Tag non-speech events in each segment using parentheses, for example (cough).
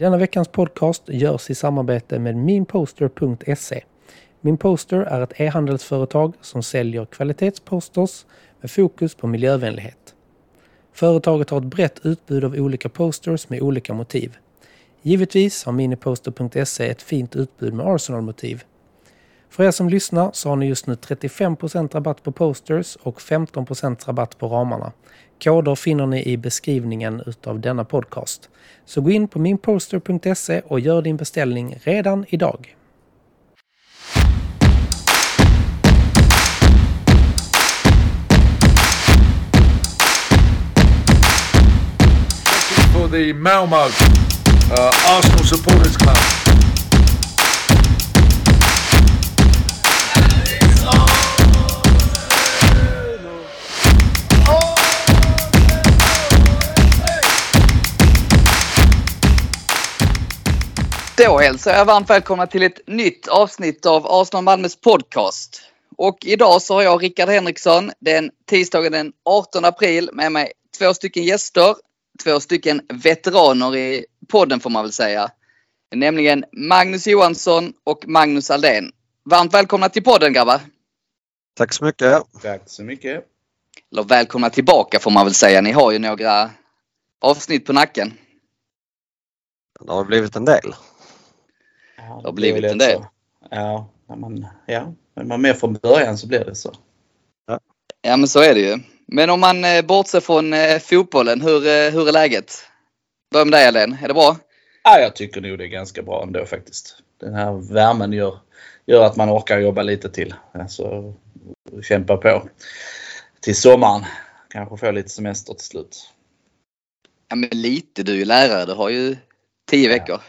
Denna veckans podcast görs i samarbete med minposter.se. Minposter är ett e-handelsföretag som säljer kvalitetsposters med fokus på miljövänlighet. Företaget har ett brett utbud av olika posters med olika motiv. Givetvis har miniposter.se ett fint utbud med Arsenal-motiv. För er som lyssnar så har ni just nu 35% rabatt på posters och 15% rabatt på ramarna. Koder finner ni i beskrivningen utav denna podcast. Så gå in på minposter.se och gör din beställning redan idag. for the Malmo uh, Arsenal Supporters Club. Då hälsar jag varmt välkomna till ett nytt avsnitt av Arsenal Malmös podcast. Och idag så har jag Rickard Henriksson den tisdagen den 18 april med mig två stycken gäster. Två stycken veteraner i podden får man väl säga. Nämligen Magnus Johansson och Magnus Aldén. Varmt välkomna till podden grabbar! Tack så mycket. Tack så mycket. Eller välkomna tillbaka får man väl säga. Ni har ju några avsnitt på nacken. Det har blivit en del. Det har blivit en del. Ja, när man, ja, är man med från början så blir det så. Ja men så är det ju. Men om man eh, bortser från eh, fotbollen, hur, eh, hur är läget? Börja med dig Ellen, är det bra? Ja, jag tycker nog det är ganska bra ändå faktiskt. Den här värmen gör, gör att man orkar jobba lite till. Alltså kämpa på. Till sommaren. Kanske få lite semester till slut. Ja men lite, du är ju lärare, du har ju tio Ja. veckor.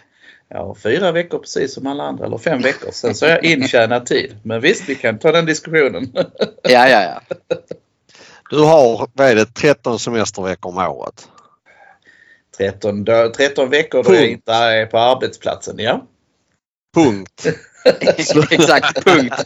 Har fyra veckor precis som alla andra, eller fem veckor. Sen så har jag intjänad tid. Men visst, vi kan ta den diskussionen. Ja, ja, ja. Du har, vad är det, 13 semesterveckor om året? 13, dag- 13 veckor då jag inte är på arbetsplatsen, ja. Punkt. (laughs) Exakt, punkt. (laughs)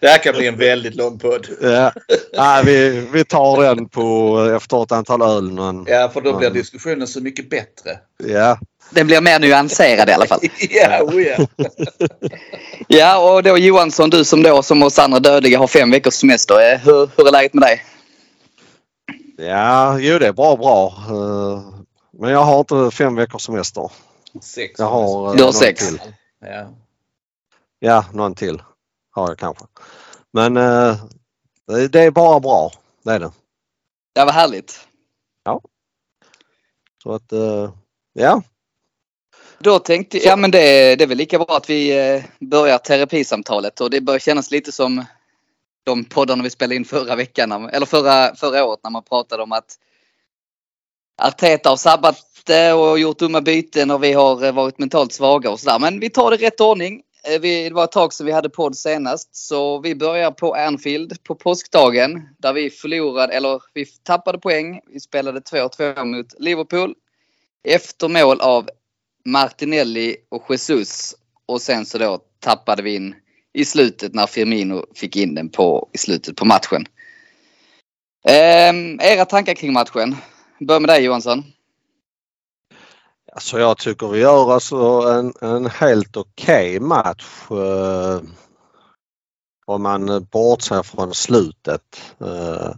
Det här kan bli en väldigt lång podd. Ja. Nej, vi, vi tar den på efter ett antal öl. Men, Ja, för då blir Mm. diskussionen så mycket bättre. ja. Den blir mer nyanserad i alla fall. (laughs) Ja, oh ja. Ja, och då Johansson, du som då som oss andra dödliga har fem veckors semester. eh, Hur, hur är läget med dig? ja, jo det är bra bra. Eh, Men jag har inte fem veckors semester. Sex. Jag har, eh, Du har någon sex. Till. Ja. Ja, någon till har jag kanske. Men eh, det är bara bra. Det är det. Det var härligt. Så att, eh, ja. Då tänkte ja men det, det är väl lika bra att vi eh, börjar terapisamtalet och det börjar kännas lite som de poddarna vi spelade in förra veckan, eller förra, förra året när man pratade om att Arteta har sabbat eh, och gjort dumma byten och vi har eh, varit mentalt svaga och sådär. Men vi tar det i rätt ordning. Eh, vi, det var ett tag sedan vi hade podd senast så vi börjar på Anfield på påskdagen där vi förlorade, eller vi tappade poäng. Vi spelade 2-2 mot Liverpool efter mål av Martinelli och Jesus och sen så då tappade vi in i slutet när Firmino fick in den på, i slutet på matchen. Ehm, era tankar kring matchen? Börja med dig Johansson. Alltså jag tycker vi gör alltså en, en helt okej match. Eh, om man bortser från slutet. Eh,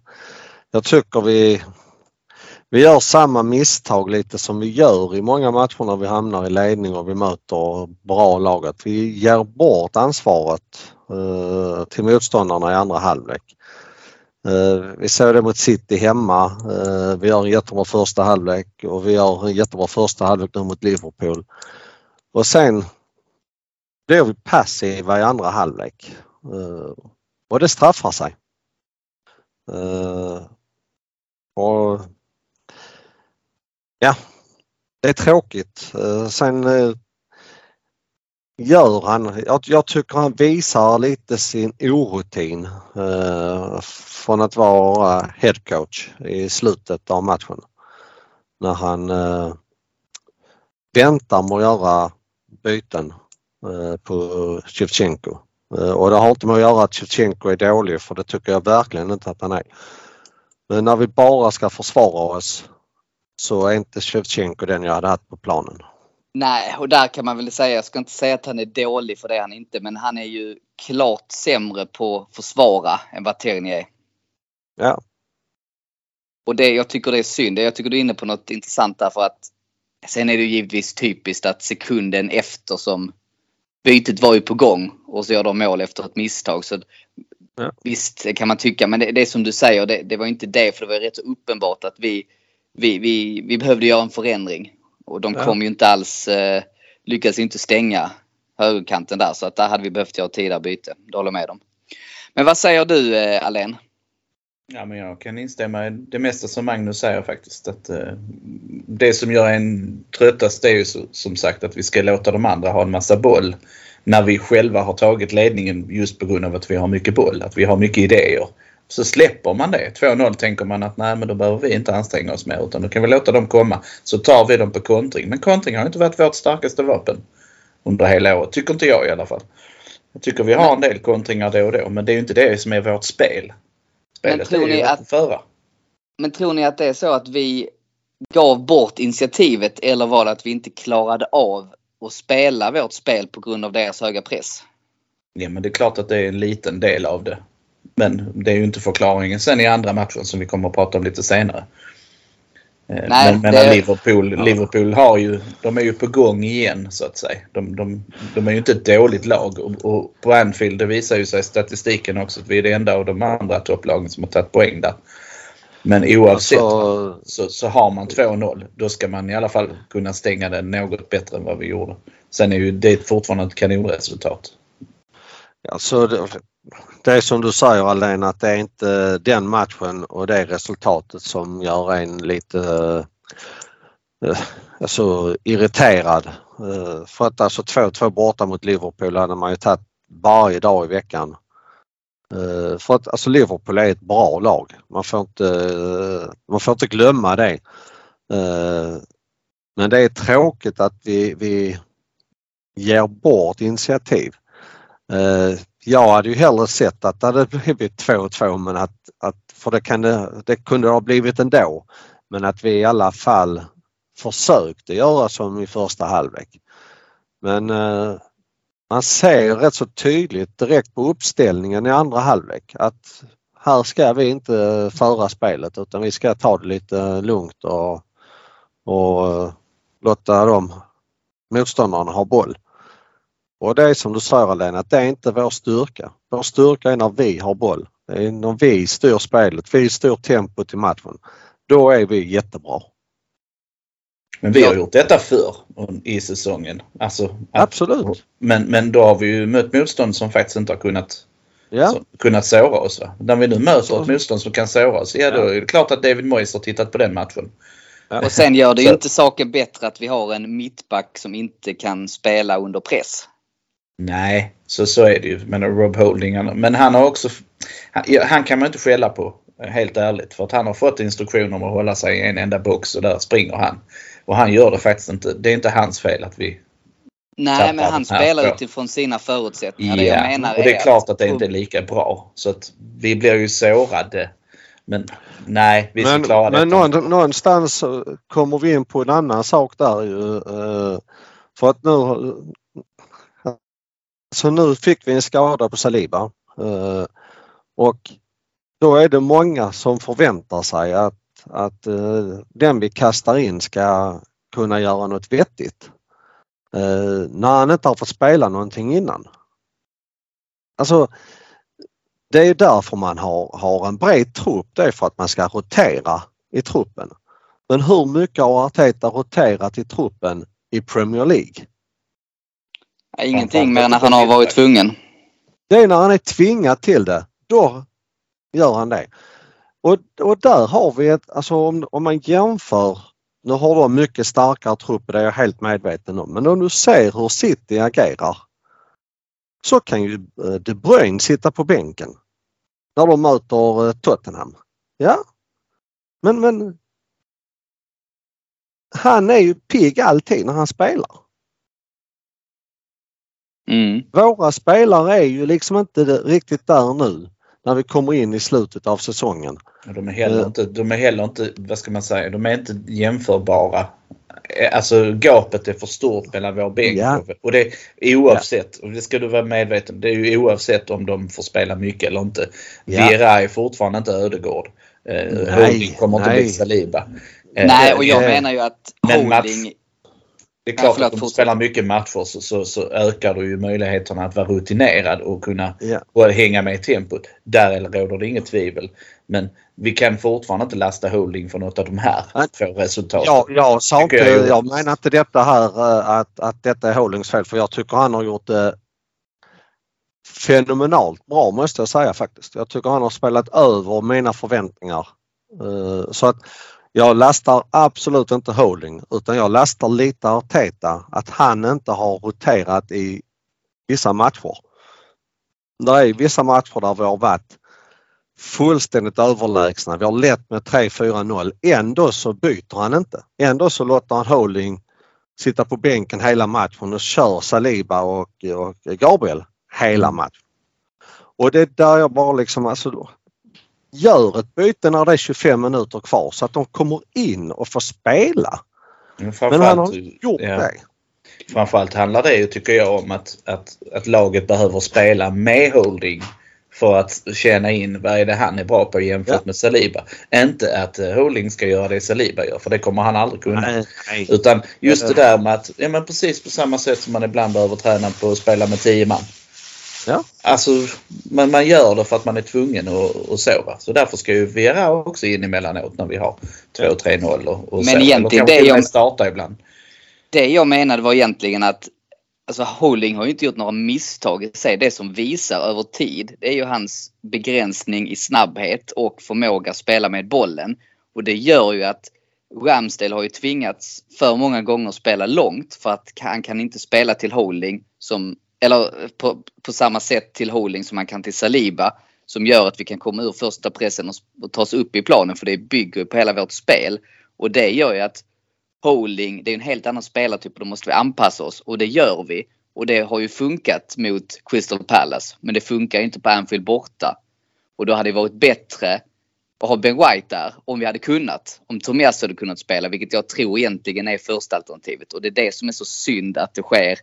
jag tycker vi, vi gör samma misstag lite som vi gör i många matcher när vi hamnar i ledning och vi möter bra laget. Vi ger bort ansvaret eh, till motståndarna i andra halvlek. Eh, vi såg det mot City hemma. Eh, vi gör en jättebra första halvlek och vi gör en jättebra första halvlek nu mot Liverpool. Och sen blir vi passiva i andra halvlek. Eh, och det straffar sig. Och ja, det är tråkigt. Sen gör han, jag, jag tycker han visar lite sin orutin eh, från att vara headcoach i slutet av matchen. När han eh, väntar med att göra byten eh, på Shevchenko. Eh, och det har inte med att göra att Shevchenko är dålig för det tycker jag verkligen inte att han är. Men när vi bara ska försvara oss så är inte Shevchenko den jag hade haft på planen. Nej, och där kan man väl säga, jag ska inte säga att han är dålig för det är han inte, men han är ju klart sämre på att försvara än vad Terni är. Ja. Och det, jag tycker det är synd. Jag tycker du är inne på något intressant där för att sen är det ju givetvis typiskt att sekunden efter som bytet var ju på gång och så gör de mål efter ett misstag. Så Ja. Visst kan man tycka, men det, det som du säger, det, det var inte det för det var rätt så uppenbart att vi, vi, vi, vi behövde göra en förändring. Och de Ja. kom ju inte alls, eh, lyckades inte stänga högerkanten där så att där hade vi behövt göra tidigare byte. Det håller med om. Men vad säger du eh, Alén? Ja, men jag kan instämma i det mesta som Magnus säger faktiskt. Att, eh, det som gör en tröttast är ju så, som sagt att vi ska låta de andra ha en massa boll. När vi själva har tagit ledningen just på grund av att vi har mycket boll. Att vi har mycket idéer. Så släpper man det. 2-0 tänker man att nej men då behöver vi inte anstränga oss mer utan då kan vi låta dem komma. Så tar vi dem på kontring. Men kontring har inte varit vårt starkaste vapen under hela året. Tycker inte jag i alla fall. Jag tycker vi har en del kontringar då och då men det är ju inte det som är vårt spel. Spelet tror är ju att- föra. Men tror ni att det är så att vi gav bort initiativet eller var det att vi inte klarade av att spela vårt spel på grund av deras höga press? Ja men det är klart att det är en liten del av det. Men det är ju inte förklaringen sen i andra matchen som vi kommer att prata om lite senare. Eh, Nej, men men det- Liverpool, Liverpool har ju, de är ju på gång igen så att säga. De, de, de är ju inte ett dåligt lag och, och på Anfield det visar ju sig statistiken också att vi är det enda av de andra topplagen som har tagit poäng där. Men oavsett Alltså, så, så har man 2-0 då ska man i alla fall kunna stänga den något bättre än vad vi gjorde. Sen är ju det fortfarande ett kanonresultat alltså det, det är som du säger Alena att det är inte den matchen och det resultatet som gör en lite eh, eh, alltså, irriterad. Eh, för att alltså 2-2 borta mot Liverpool hade man ju tagit varje dag i veckan. För att alltså Liverpool är ett bra lag. Man får inte, man får inte glömma det. Men det är tråkigt att vi, vi ger bort initiativ. Eh, jag hade ju hellre sett att det hade blivit 2-2 men att, att för det, kan det, kunde ha blivit ändå. Men att vi i alla fall försökte göra som i första halvlek. Men eh, man ser rätt så tydligt direkt på uppställningen i andra halvlek att här ska vi inte föra spelet utan vi ska ta det lite lugnt och, och eh, låta dem motståndarna ha boll. Och det är som du säger Alena, att det är inte vår styrka. Vår styrka är när vi har boll. Det är när vi styr spelet, vi styr tempot i matchen. Då är vi jättebra. Men vi har gjort detta förr i säsongen. Alltså, att- Absolut. Men, men då har vi ju mött motstånd som faktiskt inte har kunnat, Ja, så, kunnat såra oss. Va? När vi nu möter Så- ett motstånd som kan såra oss, ja då är det klart att David Moyes har tittat på den matchen. ja. Och sen gör det ju inte saken bättre att vi har en mittback som inte kan spela under press. Nej, så, så är det ju. Men Rob Holding, han, men han har också... Han, ja, han kan man inte skälla på, helt ärligt. För att han har fått instruktioner om att hålla sig i en enda box och där springer han. Och han gör det faktiskt inte. Det är inte hans fel att vi... Nej, men han här spelar på. utifrån sina förutsättningar. Det jag menar och det är att- klart att det inte är lika bra. Så att vi blir ju sårade. Men nej, vi ska men, klara men detta. någon, någonstans kommer vi in på en annan sak där ju. eh, För att nu så nu fick vi en skada på Saliba eh, och då är det många som förväntar sig att, att eh, den vi kastar in ska kunna göra något vettigt. Eh, när han inte har fått spela någonting innan. Alltså det är därför man har, har en bred trupp. Det är för att man ska rotera i truppen. Men hur mycket har Arteta roterat i truppen i Premier League? Ingenting mer än att han har varit tvungen. Det är när han är tvingad till det. Då gör han det. Och, och där har vi ett, alltså om, om man jämför, nu har de mycket starkare trupper, det är jag helt medveten om, men om du ser hur City agerar så kan ju eh, De Bruyne sitta på bänken när de möter eh, Tottenham. Ja, men, men han är ju pigg alltid när han spelar. Mm. Våra spelare är ju liksom inte riktigt där nu. när vi kommer in i slutet av säsongen. De är heller Eh. inte, de är heller inte, vad ska man säga, de är inte jämförbara. Eh, Alltså gapet är för stort mellan vår bänk Ja. och- det är oavsett, och det ska du vara medveten om, det är ju oavsett om de får spela mycket eller inte. Ja. Vera är fortfarande inte Ödegård. Eh, Nej, Holding kommer inte nej. bli Saliba. Nej, och jag menar ju att Men Mats- Holding... Det är Ja, klart förlåt, att om du spelar mycket matcher så, så, så ökar du ju möjligheterna att vara rutinerad och kunna Ja. och hänga med i tempot. Där råder det inget tvivel. Men vi kan fortfarande inte lasta Holding för något av de här två resultaten. Ja, jag sa inte, Tycker jag jag menar inte detta här eh, att, att detta är Holdings fel för jag tycker han har gjort det fenomenalt bra måste jag säga faktiskt. Jag tycker han har spelat över mina förväntningar. Eh, Så att jag lastar absolut inte Holding utan jag lastar lite Arteta att han inte har roterat i vissa matcher. Det är vissa matcher där vi har varit fullständigt överlägsna. Vi har lett med 3-4-0. Ändå så byter han inte. Ändå så låter han Holding sitta på bänken hela matchen och kör Saliba och, och Gabriel hela matchen. Och det är där jag bara liksom alltså gör ett byte när det är 25 minuter kvar så att de kommer in och får spela. Men, Men han har gjort ja, det. framförallt handlar det ju tycker jag om att, att, att laget behöver spela med Holding för att känna in vad är det han är bra på jämfört Ja. med Saliba. Inte att eh, Holding ska göra det Saliba gör för det kommer han aldrig kunna. Nej, nej. Utan just det där med att, ja men precis på samma sätt som man ibland behöver träna på att spela med 10 man. Ja. Alltså man, man gör det för att man är tvungen att, att sova. Så därför ska ju Vera också in emellanåt när vi har 2-3-0 och, och Men så. egentligen, det jag- starta ibland. Det jag menade var egentligen att Alltså Holding har ju inte gjort några misstag i sig. Det som visar över tid det är ju hans begränsning i snabbhet och förmåga att spela med bollen. Och det gör ju att Ramsdale har ju tvingats för många gånger spela långt för att han kan inte spela till Holding som, eller på, på samma sätt till Holding som man kan till Saliba. Som gör att vi kan komma ur första pressen och, och ta oss upp i planen för det bygger på hela vårt spel. Och det gör ju att Holding, det är en helt annan spelartyp och då måste vi anpassa oss och det gör vi. Och det har ju funkat mot Crystal Palace men det funkar ju inte på Anfield borta. Och då hade det varit bättre att ha Ben White där om vi hade kunnat. Om Tomias hade kunnat spela vilket jag tror egentligen är första alternativet. Och det är det som är så synd att det sker.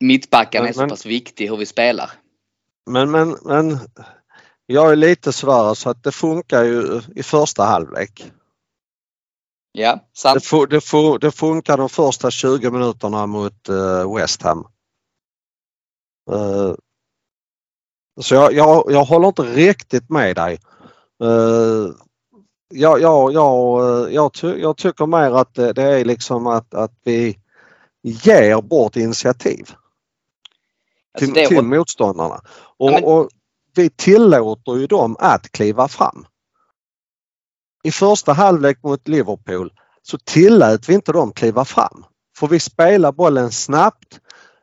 Mittbackarna Men- är så pass viktig hur vi spelar. Men, men, men jag är lite sådär så att det funkar ju i första halvlek. Ja, Det, sant. det, fu- det funkar de första 20 minuterna mot eh, West Ham. Eh, så jag, jag, jag håller inte riktigt med dig. Uh, jag, jag, jag, eh, jag, ty, jag tycker mer att det, det är liksom att, att vi ger bort initiativ Alltså till, till motståndarna. Och, Ja, men- och vi tillåter ju dem att kliva fram. I första halvlek mot Liverpool så tillät vi inte dem kliva fram. För vi spelar bollen snabbt.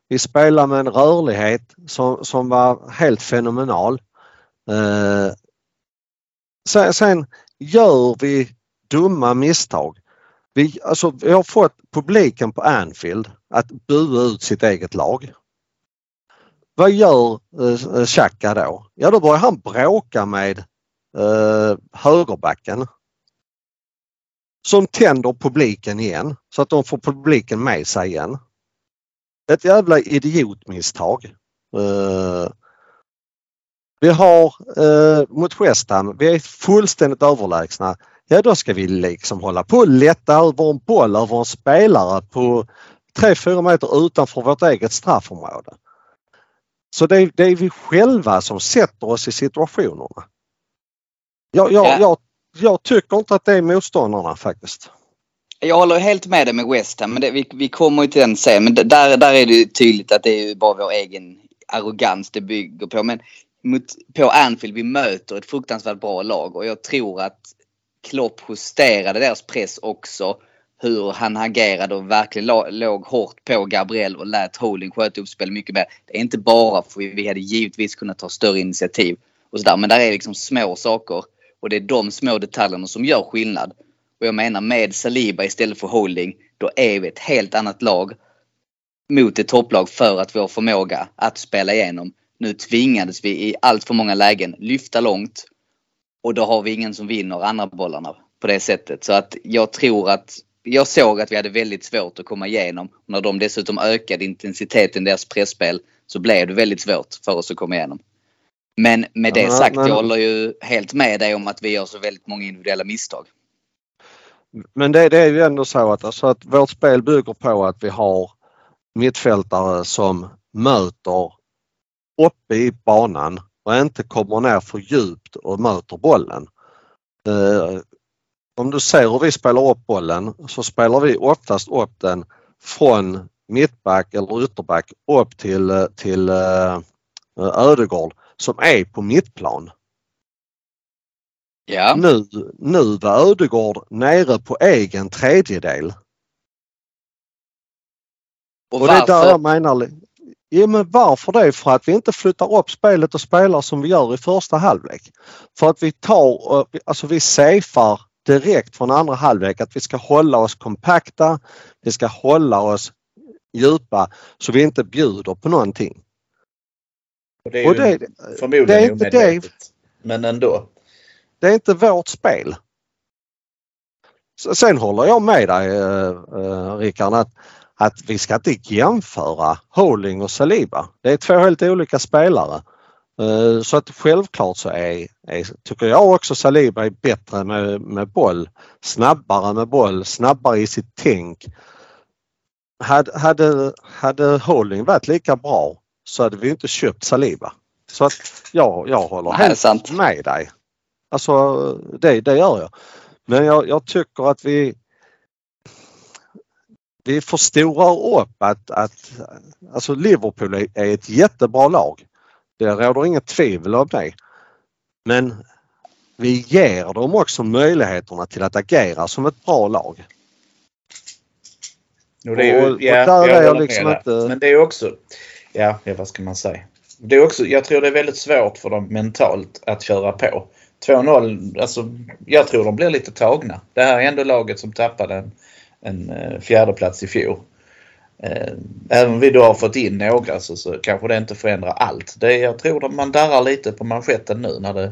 Vi spelar med en rörlighet som, som var helt fenomenal. Eh, sen, sen gör vi dumma misstag. Vi, alltså, vi har fått publiken på Anfield att bua ut sitt eget lag. Vad gör eh, eh, Xhaka då? Ja då börjar han bråka med eh, högerbacken. Som tänder publiken igen så att de får publiken med sig igen. Ett jävla idiotmisstag. Eh, vi har eh, mot West Ham, vi är fullständigt överlägsna. Ja då ska vi liksom hålla på och lätta över en boll över en spelare på 3-4 meter utanför vårt eget straffområde. Så det är, det är vi själva som sätter oss i situationerna. Jag, jag, Ja. jag, jag tycker inte att det är motståndarna faktiskt. Jag håller helt med dig med West Ham, men det, vi, vi kommer ju till den sen. Men där, där är det tydligt att det är ju bara vår egen arrogans det bygger på. Men mot, på Anfield, vi möter ett fruktansvärt bra lag och jag tror att Klopp justerade deras press också. Hur han agerade och verkligen låg hårt på Gabriel och lät Holding sköta uppspelet mycket mer. Det är inte bara för vi hade givetvis kunnat ta större initiativ och sådär. Men där är liksom små saker och det är de små detaljerna som gör skillnad. Och jag menar med Saliba istället för Holding, då är vi ett helt annat lag mot ett topplag för att vi har förmåga att spela igenom. Nu tvingades vi i allt för många lägen lyfta långt. Och då har vi ingen som vinner andra bollarna på det sättet. Så att jag tror att jag såg att vi hade väldigt svårt att komma igenom. När de dessutom ökade intensiteten i deras pressspel så blev det väldigt svårt för oss att komma igenom. Men med det Ja, sagt, men- jag håller ju helt med dig om att vi gör så väldigt många individuella misstag. Men det, det är ju ändå så att, alltså att vårt spel bygger på att vi har mittfältare som möter uppe i banan och inte kommer ner för djupt och möter bollen. Om du ser hur vi spelar upp bollen så spelar vi oftast upp den från mittback eller ytterback upp till, eh, till eh, Ödegård som är på mittplan. Ja, Nu, nu var Ödegård nere på egen tredjedel. och Och det är där jag menar. Ja, men varför det? För att vi inte flyttar upp spelet och spelar som vi gör i första halvlek. För att vi tar, alltså vi safear direkt från andra halvlek att vi ska hålla oss kompakta, vi ska hålla oss djupa så vi inte bjuder på någonting. Och det är Och det, förmodligen det är inte det. Men ändå. det är inte vårt spel. Sen håller jag med dig eh, eh, Rickard att, att vi ska inte jämföra Holding och Saliba. Det är två helt olika spelare. Eh, Så att självklart så är, är, tycker jag också Saliba är bättre med, med boll. Snabbare med boll, snabbare i sitt tänk. Hade, hade, hade Holding varit lika bra så hade vi inte köpt Saliba. Så att jag, jag håller Nej, helt sant. med dig. Alltså det, det gör jag. Men jag, jag tycker att vi vi förstorar upp att, att alltså Liverpool är ett jättebra lag. Det råder inget tvivel om det. Men vi ger dem också möjligheterna till att agera som ett bra lag. Och det är Och- och ja, där är jag håller liksom med där. inte- Men det är också, ja, ja vad ska man säga? Det är också, jag tror det är väldigt svårt för dem mentalt att köra på. 2-0, alltså jag tror de blir lite tagna. Det här är ändå laget som tappade en, en eh, fjärdeplats i fjol. Eh, Även om vi då har fått in några så, så kanske det inte förändrar allt. Det, jag tror att man darrar lite på manschetten nu när det,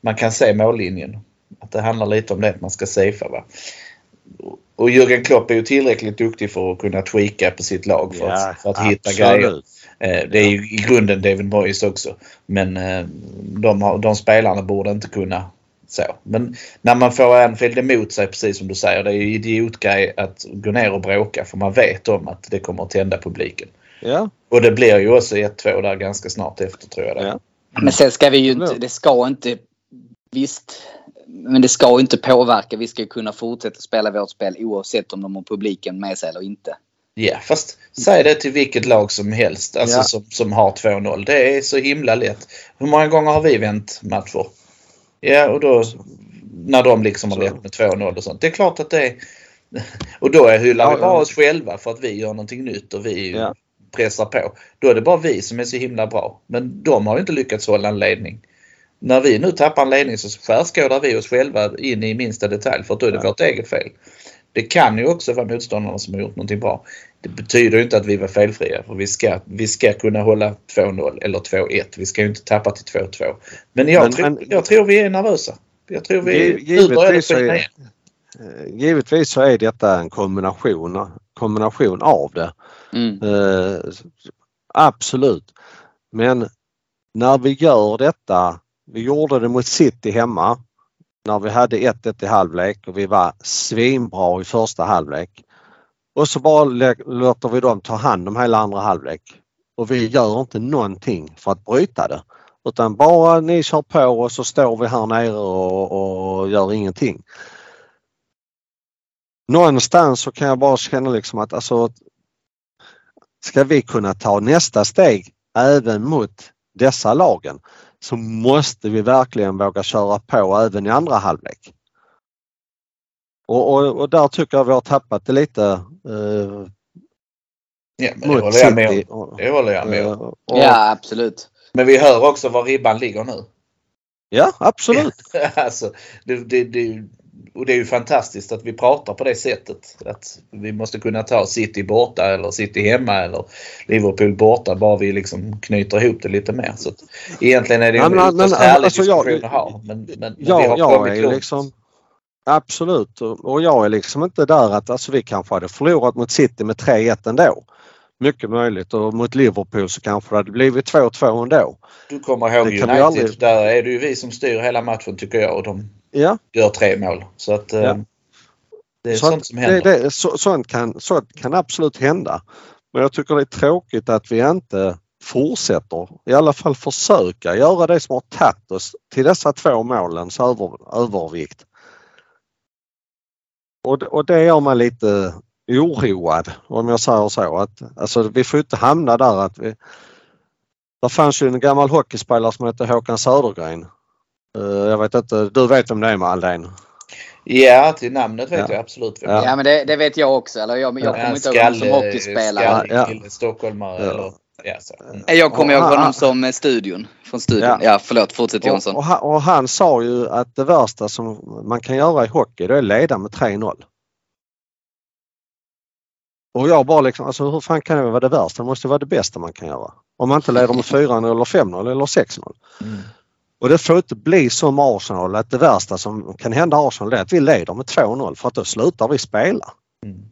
man kan se mållinjen. Att det handlar lite om det att man ska safea. Va? Och Jürgen Klopp är ju tillräckligt duktig för att kunna tweaka på sitt lag för att, för att hitta grejer. Eh, Det är ju i grunden David Moyes också. Men eh, de, de spelarna borde inte kunna så. Men när man får Anfield emot sig precis som du säger. Det är ju idiotgrej att gå ner och bråka för man vet om att det kommer att tända publiken. Ja, Och det blir ju också 1-2 där ganska snart efter tror jag. Det. Ja. Men sen ska vi ju inte, det ska inte, visst, men det ska inte påverka. Vi ska ju kunna fortsätta spela vårt spel oavsett om de har publiken med sig eller inte. Ja, fast säg det till vilket lag som helst alltså Ja. som, som har 2-0. Det är så himla lätt. Hur många gånger har vi vänt matcher? Ja, och då när de liksom har lett med 2-0 och sånt. Det är klart att det är... (laughs) Och då är hyllar vi bara oss själva för att vi gör någonting nytt och vi Ja. pressar på. Då är det bara vi som är så himla bra. Men de har ju inte lyckats hålla en ledning. När vi nu tappar en ledning så skärskådar vi oss själva in i minsta detalj för att då är det Ja. vårt eget fel. Det kan ju också vara motståndarna som har gjort någonting bra. Det betyder ju inte att vi var felfria för vi ska, vi ska kunna hålla 2-0 eller 2-1. Vi ska ju inte tappa till 2-2. Men jag, Men- tror, men- jag tror vi är nervösa. Jag tror vi... Givetvis är-. Eh, Givetvis så är detta en kombination, kombination av det. Mm. Eh, absolut. Men när vi gör detta, vi gjorde det mot City hemma när vi hade 1-1 i halvlek och vi var svinbra i första halvlek. Och så bara låter vi dem ta hand om hela andra halvlek. Och vi gör inte någonting för att bryta det. Utan bara ni kör på och så står vi här nere och, och gör ingenting. Någonstans så kan jag bara känna liksom att alltså ska vi kunna ta nästa steg även mot dessa lagen så måste vi verkligen våga köra på även i andra halvlek. Och, och, och där tycker jag vi har tappat det lite eh, Ja, men det håller jag med om. Det håller jag med om. eh, och, Ja, absolut. Men vi hör också var ribban ligger nu. ja, absolut. (laughs) alltså, det, det, det, och det är ju fantastiskt att vi pratar på det sättet. Att vi måste kunna ta City borta eller City hemma eller Liverpool borta bara vi liksom knyter ihop det lite mer. Så att, egentligen är det en men, men, härlig alltså, jag- diskussion att ha. Men, men, men Ja, vi har jag kommit långt. liksom Absolut och jag är liksom inte där att alltså, vi kanske hade förlorat mot City med 3-1 ändå. Mycket möjligt och mot Liverpool så kanske det hade blivit 2-2 ändå. Du kommer ihåg United. aldrig- Där är det ju vi som styr hela matchen tycker jag och de Ja, gör tre mål. Så att Ja. det är så sånt som händer. Det, det, så, sånt, kan, sånt kan absolut hända. Men jag tycker det är tråkigt att vi inte fortsätter, i alla fall försöka göra det som har tagit oss till dessa två målens över, övervikt. Och, det- och det gör mig lite oroad om jag säger så. Att, alltså, vi får inte hamna där att vi... Det fanns ju en gammal hockeyspelare som hette Håkan Södergren. Eh, Jag vet inte, du vet om det är med Aldén? Ja, till namnet vet Ja. jag absolut. Ja. Ja men det, det vet jag också. Eller jag, jag Ja, kommer inte ihåg som hockeyspelare. Skallig Ja. stockholmare Ja. eller ja, så. Mm. Jag kommer ihåg Och han- honom som studion. Från studion. Ja. Ja, förlåt. Fortsätt Och, Jonsson. och, han, och han sa ju att det värsta som man kan göra i hockey det är att leda med 3-0. Och jag bara liksom, alltså hur fan kan det vara det värsta? Det måste vara det bästa man kan göra. Om man inte leder med 4-0 eller 5-0 eller 6-0. Mm. Och det får inte bli som Arsenal att det värsta som kan hända Arsenal är att vi leder med 2-0 för att då slutar vi spela. Mm.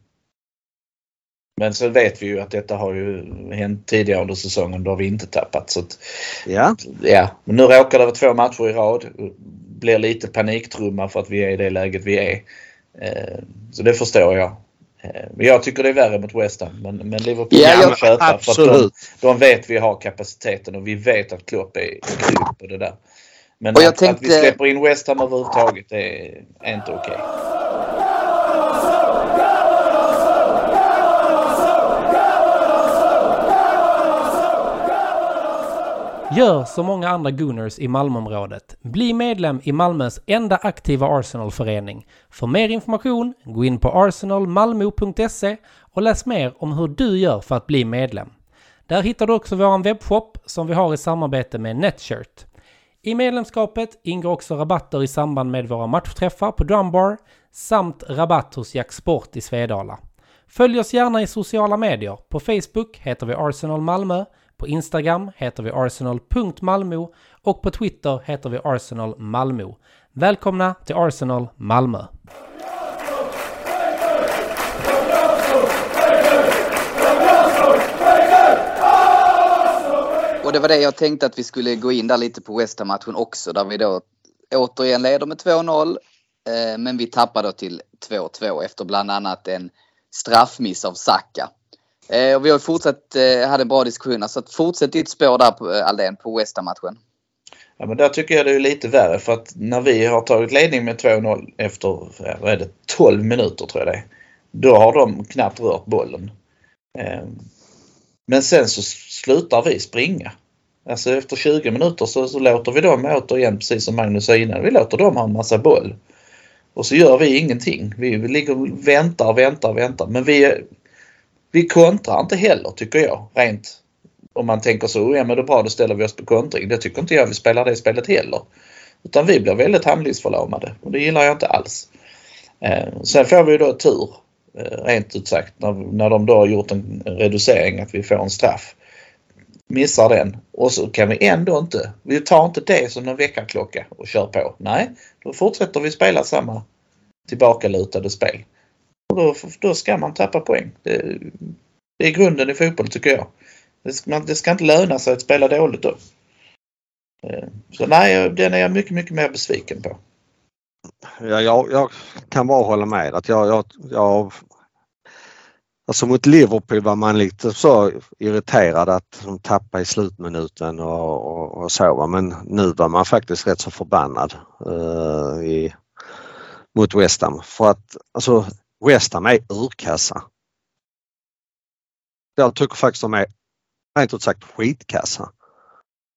Men så vet vi ju att detta har ju hänt tidigare under säsongen. Då har vi inte tappat. Så att, Ja, ja. Men nu råkar det vara två matcher i rad. Blir lite paniktrumma för att vi är i det läget vi är. Eh, Så det förstår jag. Eh, Men jag tycker det är värre mot West Ham. Men, men Liverpool Ja, kan köpa. För att de, absolut. de vet vi har kapaciteten och vi vet att Klopp är grym på det där. Men Och jag att, att vi tänkte- släpper in West Ham överhuvudtaget det är, är inte okej. Gör som många andra Gooners i Malmöområdet. Bli medlem i Malmös enda aktiva Arsenalförening. För mer information, gå in på arsenalmalmo.se och läs mer om hur du gör för att bli medlem. Där hittar du också vår webbshop som vi har i samarbete med Netshirt. I medlemskapet ingår också rabatter i samband med våra matchträffar på Drumbar samt rabatt hos Jack Sport i Svedala. Följ oss gärna i sociala medier. På Facebook heter vi Arsenal Malmö, på Instagram heter vi arsenal.malmo och på Twitter heter vi Arsenal Malmö. Välkomna till Arsenal Malmö! Och det var det jag tänkte att vi skulle gå in där lite på West Ham-matchen också. Där vi då återigen leder med 2-0. Eh, men vi tappar då till 2-2 efter bland annat en straffmiss av Saka. Eh, och vi har fortsatt, eh, hade en bra diskussion. Så att fortsätt ditt spår där på, eh, Aldén på West matchen Ja, men där tycker jag det är lite värre för att när vi har tagit ledning med 2-0 efter eh, vad är det, 12 minuter tror jag det är. Då har de knappt rört bollen. Eh, Men sen så slutar vi springa. Alltså efter 20 minuter så, så låter vi dem återigen, precis som Magnus sa innan, vi låter dem ha en massa boll. Och så gör vi ingenting. Vi, vi ligger och väntar, väntar, väntar. Men vi, vi kontrar inte heller tycker jag. Rent om man tänker så, ja men då bra då ställer vi oss på kontring. Det tycker inte jag vi spelar det spelet heller. Utan vi blir väldigt handlingsförlamade och det gillar jag inte alls. Eh, sen får vi då tur, eh, rent ut sagt, när, när de då har gjort en reducering att vi får en straff. Missar den och så kan vi ändå inte, vi tar inte det som en väckarklocka och kör på. Nej, då fortsätter vi spela samma tillbakalutade spel. Och då, då ska man tappa poäng. Det, det är grunden i fotboll tycker jag. Det ska, man, det ska inte löna sig att spela dåligt då. Eh, så nej, den är jag mycket, mycket mer besviken på. Ja, jag, jag kan bara hålla med. Att jag, jag, jag, alltså mot Liverpool var man lite så irriterad att de tappade i slutminuten och, och, och så. Men nu var man faktiskt rätt så förbannad uh, i, mot West Ham. För att alltså, West Ham är urkassa. Jag tycker faktiskt de är rent ut sagt skitkassa.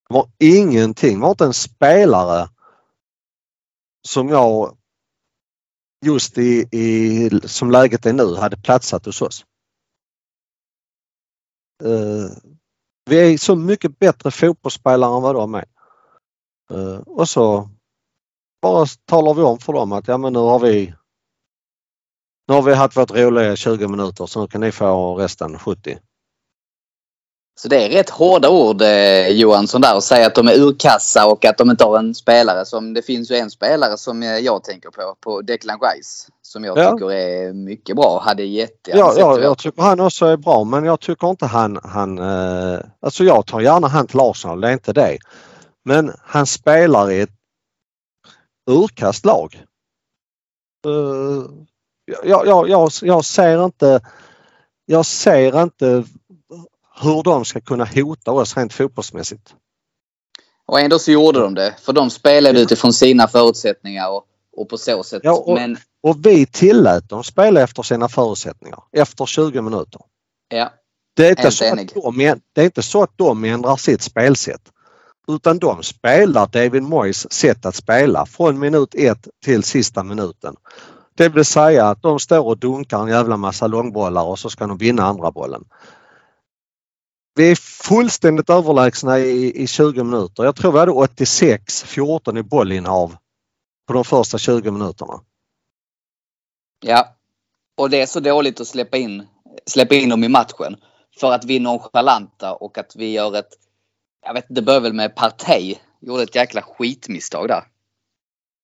De har ingenting, de har inte en spelare som jag just i, i som läget är nu hade platsat hos oss. Uh, vi är så mycket bättre fotbollsspelare än vad de är. Uh, och så bara talar vi om för dem att ja men nu har vi nu har vi haft vårt roliga 20 minuter så nu kan ni få resten 70. Så det är rätt hårda ord eh, Johansson där att säga att de är urkassa och att de inte har en spelare som det finns ju en spelare som eh, jag tänker på, på Declan Rice. Som jag Ja. tycker är mycket bra. Hade jättegärna Ja, ja, jag tycker han också är bra men jag tycker inte han, han eh, alltså jag tar gärna han till Arsenal, det är inte det. Men han spelar i ett urkastlag. Uh, jag, jag, jag, jag ser inte jag ser inte hur de ska kunna hota oss rent fotbollsmässigt. Och ändå så gjorde de det. För de spelade utifrån sina förutsättningar och, och på så sätt. Ja, och- Men Och vi tillät dem spela efter sina förutsättningar efter 20 minuter. ja, Det är, inte så enig. att de, det är inte så att de ändrar sitt spelsätt. Utan de spelar David Moyes sätt att spela från minut ett till sista minuten. Det vill säga att de står och dunkar en jävla massa långbollar och så ska de vinna andra bollen. Vi är fullständigt överlägsna i, i 20 minuter. Jag tror vi hade 86-14 i bollinnehav på de första 20 minuterna. ja. Och det är så dåligt att släppa in, släppa in dem i matchen. För att vi är nonchalanta och att vi gör ett... Jag vet inte, det börjar väl med Partey. Gjorde ett jäkla skitmisstag där.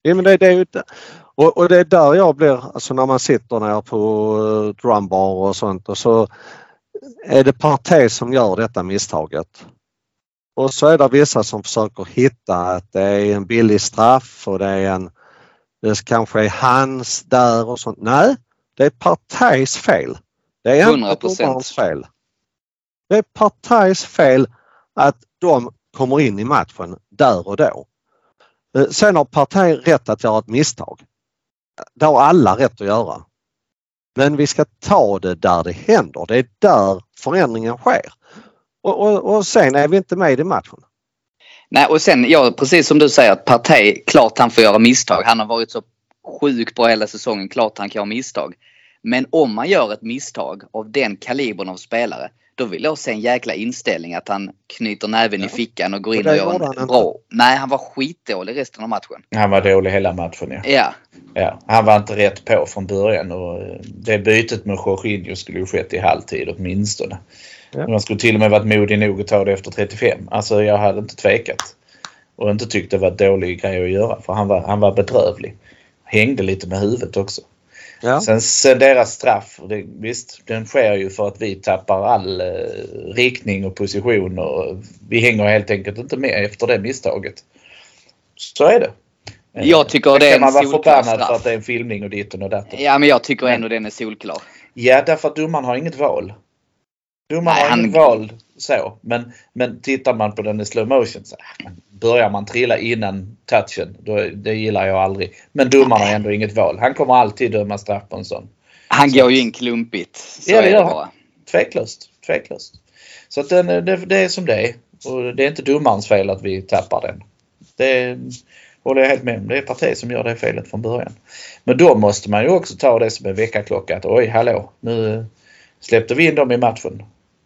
Ja, men det, det är ju, och, och det är där jag blir, alltså när man sitter ner på uh, drumbar och sånt och så är det Partey som gör detta misstaget. Och så är det vissa som försöker hitta att det är en billig straff och det är en, det kanske är hans där och sånt. Nej, det är Parteys fel. Det är inte 100%. domarens fel. Det är Parteys fel att de kommer in i matchen där och då. Eh, Sen har Partey rätt att göra ett misstag. Det har alla rätt att göra. Men vi ska ta det där det händer. Det är där förändringen sker. Och, och, och sen är vi inte med i matchen. Nej, och sen, ja, precis som du säger, att Partey, klart han får göra misstag. Han har varit så sjukt bra hela säsongen. Klart han kan göra misstag. Men om man gör ett misstag av den kalibern av spelare, då vill jag se en jäkla inställning att han knyter näven i fickan och går in och gör han en inte. bra... Nej, han var skitdålig resten av matchen. Han var dålig hela matchen ja. Ja, ja. Han var inte rätt på från början och eh, det bytet med Jorginho skulle ju skett i halvtid åtminstone. Ja. Man skulle till och med varit modig nog att ta det efter 35. Alltså jag hade inte tvekat. Och inte tyckt det var dålig grej att göra för han var, han var bedrövlig. Hängde lite med huvudet också. Ja. Sen, deras straff, det, visst den sker ju för att vi tappar all eh, riktning och position och vi hänger helt enkelt inte med efter det misstaget. Så är det. Eh, Jag tycker Sen det är kan man en vara solklar förbannad för straff. att det är en filmning och ditten och datten. ja men jag tycker ändå den är solklar. Ja, därför att domaren har inget val. Domaren har han- inget val så. Men, men tittar man på den i slow motion så börjar man trilla innan touchen, då, det gillar jag aldrig. Men domaren har ändå inget val. Han kommer alltid döma straff på en sån. Han Så- går ju in klumpigt. Så Ja, det är gör det han. bara. Tveklöst. Tveklöst. Så att den, det, det är som det är. Och det är inte domarens fel att vi tappar den. Det håller jag helt med om. Det är partiet som gör det felet från början. Men då måste man ju också ta det som en väckarklocka. Att oj, hallå, nu släppte vi in dem i matchen.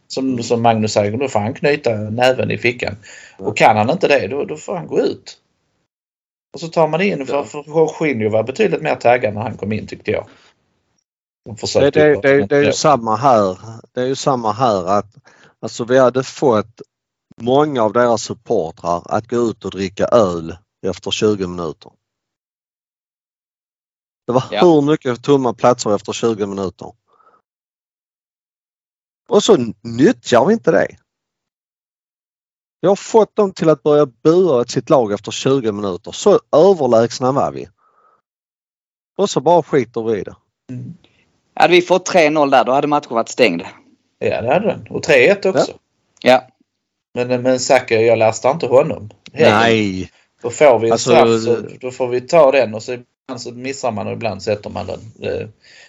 Som, som Magnus säger, då får han knyta näven i fickan. Och kan han inte det, då, då får han gå ut. Och så tar man in, för, för Jorginho var betydligt mer taggad när han kom in tyckte jag. De Det, det, det, det är ju samma här. Det är ju samma här att alltså vi hade fått många av deras supportrar att gå ut och dricka öl efter 20 minuter. Det var Ja. hur mycket tomma platser efter 20 minuter. Och så nyttjar vi inte det. Vi har fått dem till att börja bua åt sitt lag efter 20 minuter. Så överlägsna var vi. Och så bara skiter vi i det. Hade vi fått 3-0 där, då hade matchen varit stängd. Ja, det hade den. Och 3-1 också. Ja. Men, men Zacke, jag lastar inte honom. heller. Nej, Då får vi en Alltså, straff så då får vi ta den och så ibland så missar man och ibland sätter man den.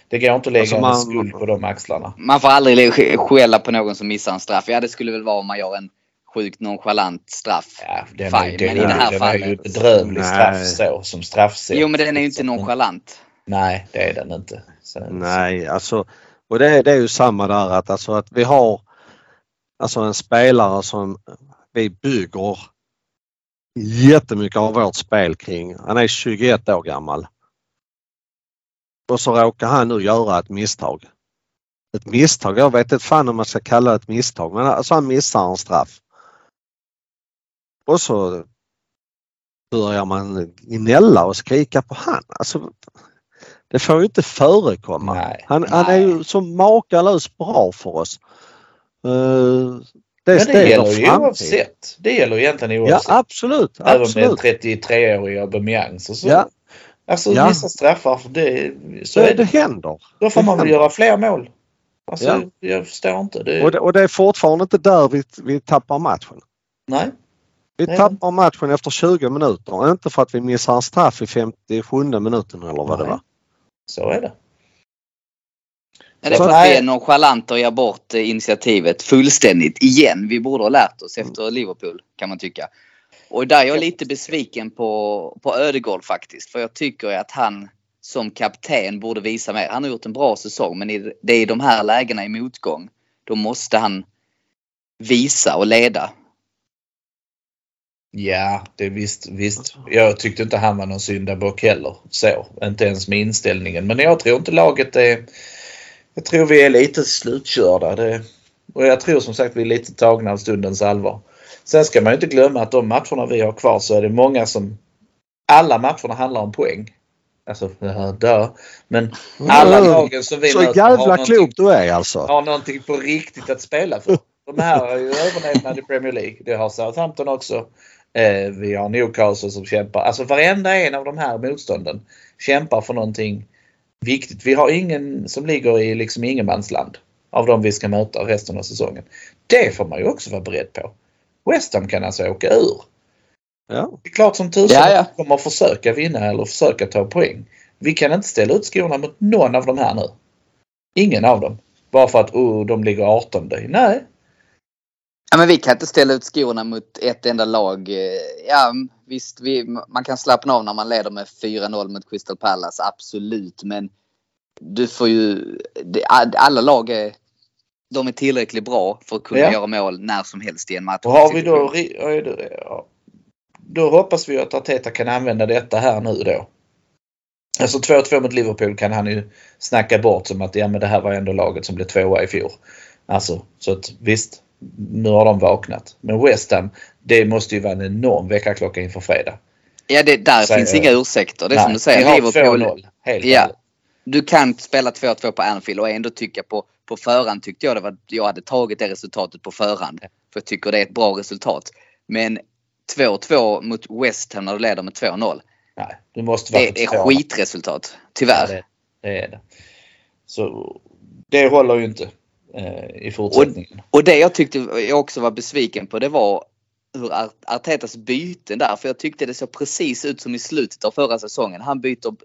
Det, går inte att lägga Alltså, en man- skuld på de axlarna. Man får aldrig sk- skälla på någon som missar en straff. Ja, det skulle väl vara om man gör en sjukt nonchalant straff. Ja, den är, Fine, den, men i det här den är ju fallet- bedrövlig straff så, som straffsätt. Jo, men den är ju inte Så- nonchalant. Nej, det är den inte. Så, nej alltså och det, är- det är ju samma där att, alltså att vi har alltså en spelare som vi bygger jättemycket av vårt spel kring. Han är 21 år gammal. Och så råkar han nu göra ett misstag. Ett misstag, jag vet inte fan om man ska kalla det ett misstag men alltså han missar en straff. Och så börjar man gnälla och skrika på han. Alltså, det får ju inte förekomma. Nej. Han, han är ju så makalöst bra för oss. Uh, det Men det gäller ju oavsett. Det gäller egentligen Ja oavsett. absolut. Även med absolut. 33-åriga Aubameyang. Så, så, Ja. Alltså Ja. vissa straffar, det, så Det, är det det. händer. Då får det man väl göra fler mål. Alltså, Ja. jag förstår inte. Det, Och det, och det är fortfarande inte där vi, vi tappar matchen. Nej. Vi Nej. tappar matchen efter 20 minuter. Inte för att vi missar en straff i 57 minuten eller vad det Nej. var. Så är det. Det är Så för att vi är nonchalanta och ger bort eh, initiativet fullständigt igen. Vi borde ha lärt oss efter Liverpool kan man tycka. Och där är jag lite besviken på, på Ödegård faktiskt. För jag tycker att han som kapten borde visa mer. Han har gjort en bra säsong men det är i de här lägena i motgång. Då måste han visa och leda. Ja, det är visst, visst. Jag tyckte inte han var någon syndabock heller. Så, inte ens med inställningen. Men jag tror inte laget är... Jag tror vi är lite slutkörda. Det, och jag tror som sagt vi är lite tagna av stundens allvar. Sen ska man inte glömma att de matcherna vi har kvar så är det många som... Alla matcherna handlar om poäng. Alltså, dö. Men alla Mm. lagen som vi Så möter har jävla någonting klok du är alltså. har någonting på riktigt att spela för. De här har ju överlevnad i Premier League. Det har Southampton också. Eh, vi har Newcastle som kämpar. Alltså varenda en av de här motstånden kämpar för någonting viktigt. Vi har ingen som ligger i liksom ingenmansland av de vi ska möta resten av säsongen. Det får man ju också vara beredd på. West Ham kan alltså åka ur. Ja. Det är klart som tusan Ja, ja. att vi kommer att försöka vinna eller försöka ta poäng. Vi kan inte ställa ut skorna mot någon av de här nu. Ingen av dem. Bara för att oh, de ligger 18. Nej. Ja, men vi kan inte ställa ut skorna mot ett enda lag. Eh, Ja, visst, vi, man kan slappna av när man leder med 4-0 mot Crystal Palace, absolut. Men du får ju... Alla lag är, de är tillräckligt bra för att kunna Ja. göra mål när som helst i en match. Och har vi då... Då hoppas vi att Arteta kan använda detta här nu då. Alltså 2-2 mot Liverpool kan han ju snacka bort som att ja men det här var ändå laget som blev tvåa i fjol. Alltså så att visst, nu har de vaknat. Men West Ham, det måste ju vara en enorm väckarklocka inför fredag. Ja, det, där Säger finns jag. inga ursäkter. Det är som du vi säger, har Liverpool. 2-0. Helt Ja. Du kan spela 2-2 på Anfield och ändå tycka på, på förhand tyckte jag det var, jag hade tagit det resultatet på förhand. För jag tycker det är ett bra resultat. Men 2-2 mot West Ham när du leder med 2-0. Nej, du måste vara Det är skitresultat. Ja, Tyvärr. det, det är det. Så det håller ju inte eh, i fortsättningen. Och det jag tyckte jag också var besviken på det var hur Ar- Artetas byten där. För jag tyckte det såg precis ut som i slutet av förra säsongen. Han byter,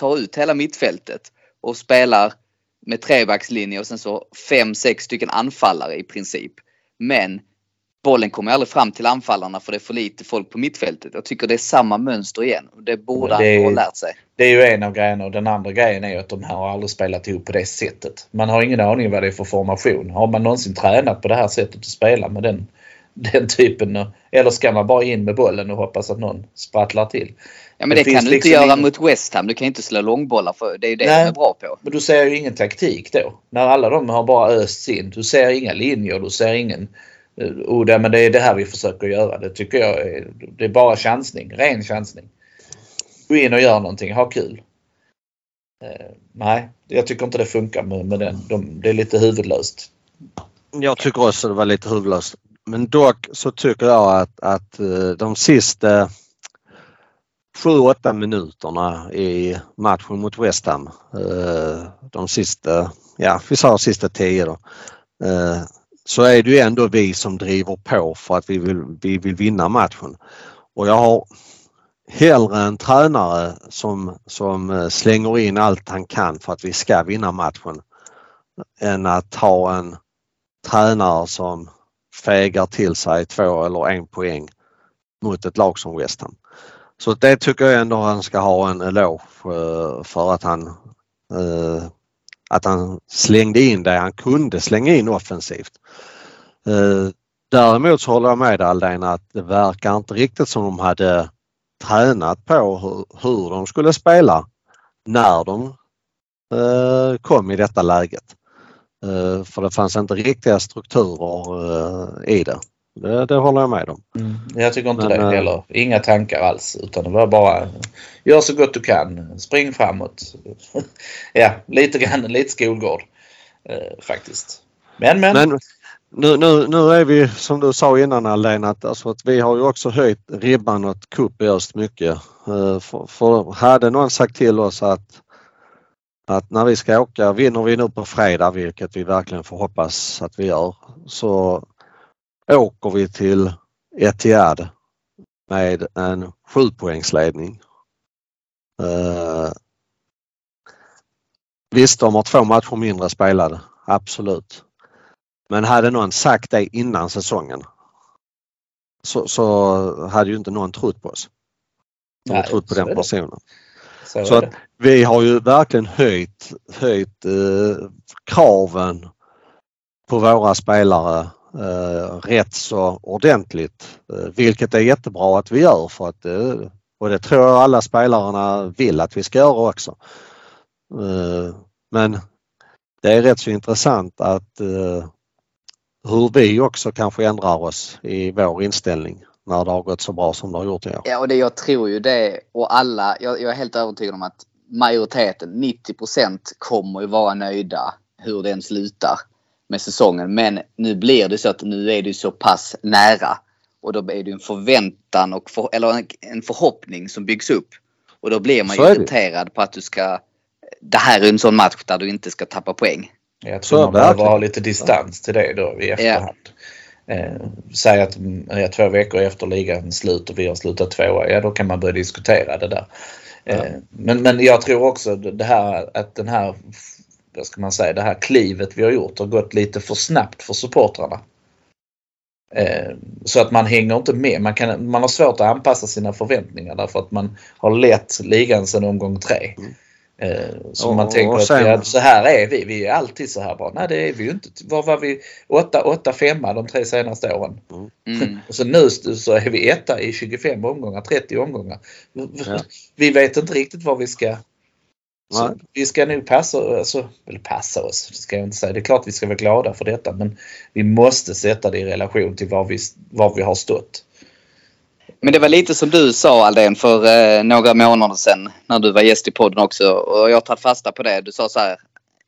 tar ut hela mittfältet och spelar med trebackslinje och sen så fem, sex stycken anfallare i princip. Men bollen kommer aldrig fram till anfallarna för det är för lite folk på mittfältet. Jag tycker det är samma mönster igen. Det borde han ha lärt sig. Det är ju en av grejerna och den andra grejen är att de här har aldrig spelat ihop på det sättet. Man har ingen aning vad det är för formation. Har man någonsin tränat på det här sättet att spela med den, (laughs) den typen? Eller ska man bara in med bollen och hoppas att någon sprattlar till? Ja men Det det, kan du inte liksom göra ingen- mot West Ham. Du kan inte slå långbollar för det är ju det Nej. de är bra på. Men du ser ju ingen taktik då. När alla de har bara östs in. Du ser inga linjer, du ser ingen... eh, Oh, det, men det är det här vi försöker göra. Det tycker jag är, det är bara chansning. Ren chansning. Gå in och gör någonting, ha kul. Eh, nej, jag tycker inte det funkar med, med den. De, det är lite huvudlöst. Jag tycker också det var lite huvudlöst. Men dock så tycker jag att, att eh, de sista 7-8 minuterna i matchen mot West Ham, eh, de sista, ja vi sa sista 10 då, eh, så är det ju ändå vi som driver på för att vi vill, vi vill vinna matchen. Och jag har hellre en tränare som, som slänger in allt han kan för att vi ska vinna matchen än att ha en tränare som fegar till sig två eller en poäng mot ett lag som West Ham. Så det tycker jag ändå han ska ha en eloge för att han eh, att han slängde in det han kunde slänga in offensivt. Eh, däremot så håller jag med Aldén att det verkar inte riktigt som de hade tränat på hur, hur de skulle spela när de eh, kom i detta läget. Eh, för det fanns inte riktiga strukturer eh, i det. det. Det håller jag med om. Mm. Jag tycker inte Men, det eh, heller. Inga tankar alls utan det var bara gör så gott du kan. Spring framåt. (laughs) ja, lite grann lite skolgård eh, faktiskt. Men men. Men nu, nu, nu är vi som du sa innan Aldén att, alltså att vi har ju också höjt ribban åt cup i öst mycket. Eh, För, för hade någon sagt till oss att, att när vi ska åka, vinner vi nu på fredag, vilket vi verkligen får hoppas att vi gör, så åker vi till Etihad med en sjupoängsledning. Eh, visst, de har två matcher mindre spelade, absolut. Men hade någon sagt det innan säsongen så, så hade ju inte någon trott på oss. De har trott på den personen. Så, Så att vi har ju verkligen höjt, höjt eh, kraven på våra spelare eh, rätt så ordentligt. Eh, vilket är jättebra att vi gör för att eh, och det tror jag alla spelarna vill att vi ska göra också. Eh, men det är rätt så intressant att eh, hur vi också kanske ändrar oss i vår inställning när det har gått så bra som det har gjort i år. Ja, och det jag tror ju det och alla, jag, jag är helt övertygad om att majoriteten, 90% kommer ju vara nöjda hur den slutar med säsongen. Men nu blir det så att nu är det så pass nära och då är det en förväntan och för, eller en, förhoppning som byggs upp. Och då blir man Så ju irriterad på att du ska... Det här är en sån match där du inte ska tappa poäng. Jag Så, tror man behöver ha lite distans till det då i efterhand. Eh, säg att mm, ja, två veckor efter ligan slut och vi har slutat tvåa, ja då kan man börja diskutera det där. Eh, men, men jag tror också det här att den här, vad ska man säga, det här klivet vi har gjort har gått lite för snabbt för supportrarna. Eh, så att man hänger inte med. Man, kan, man har svårt att anpassa sina förväntningar därför att man har lett ligan sedan omgång tre. Eh, Så Och- man tänker och att sen- ja, så här är vi. Vi är alltid så här bra. Nej det är vi ju inte. Var var vi? 8, 5 de tre senaste åren. Mm. (laughs) Och så nu så är vi etta i 25 omgångar, 30 omgångar. Ja. Vi vet inte riktigt vad vi ska... Så vi ska nu passa, alltså, eller passa oss, det ska jag inte säga. Det är klart vi ska vara glada för detta men vi måste sätta det i relation till var vi, var vi har stått. Men det var lite som du sa Aldén för eh, några månader sedan när du var gäst i podden också och jag har tagit fasta på det. Du sa så här.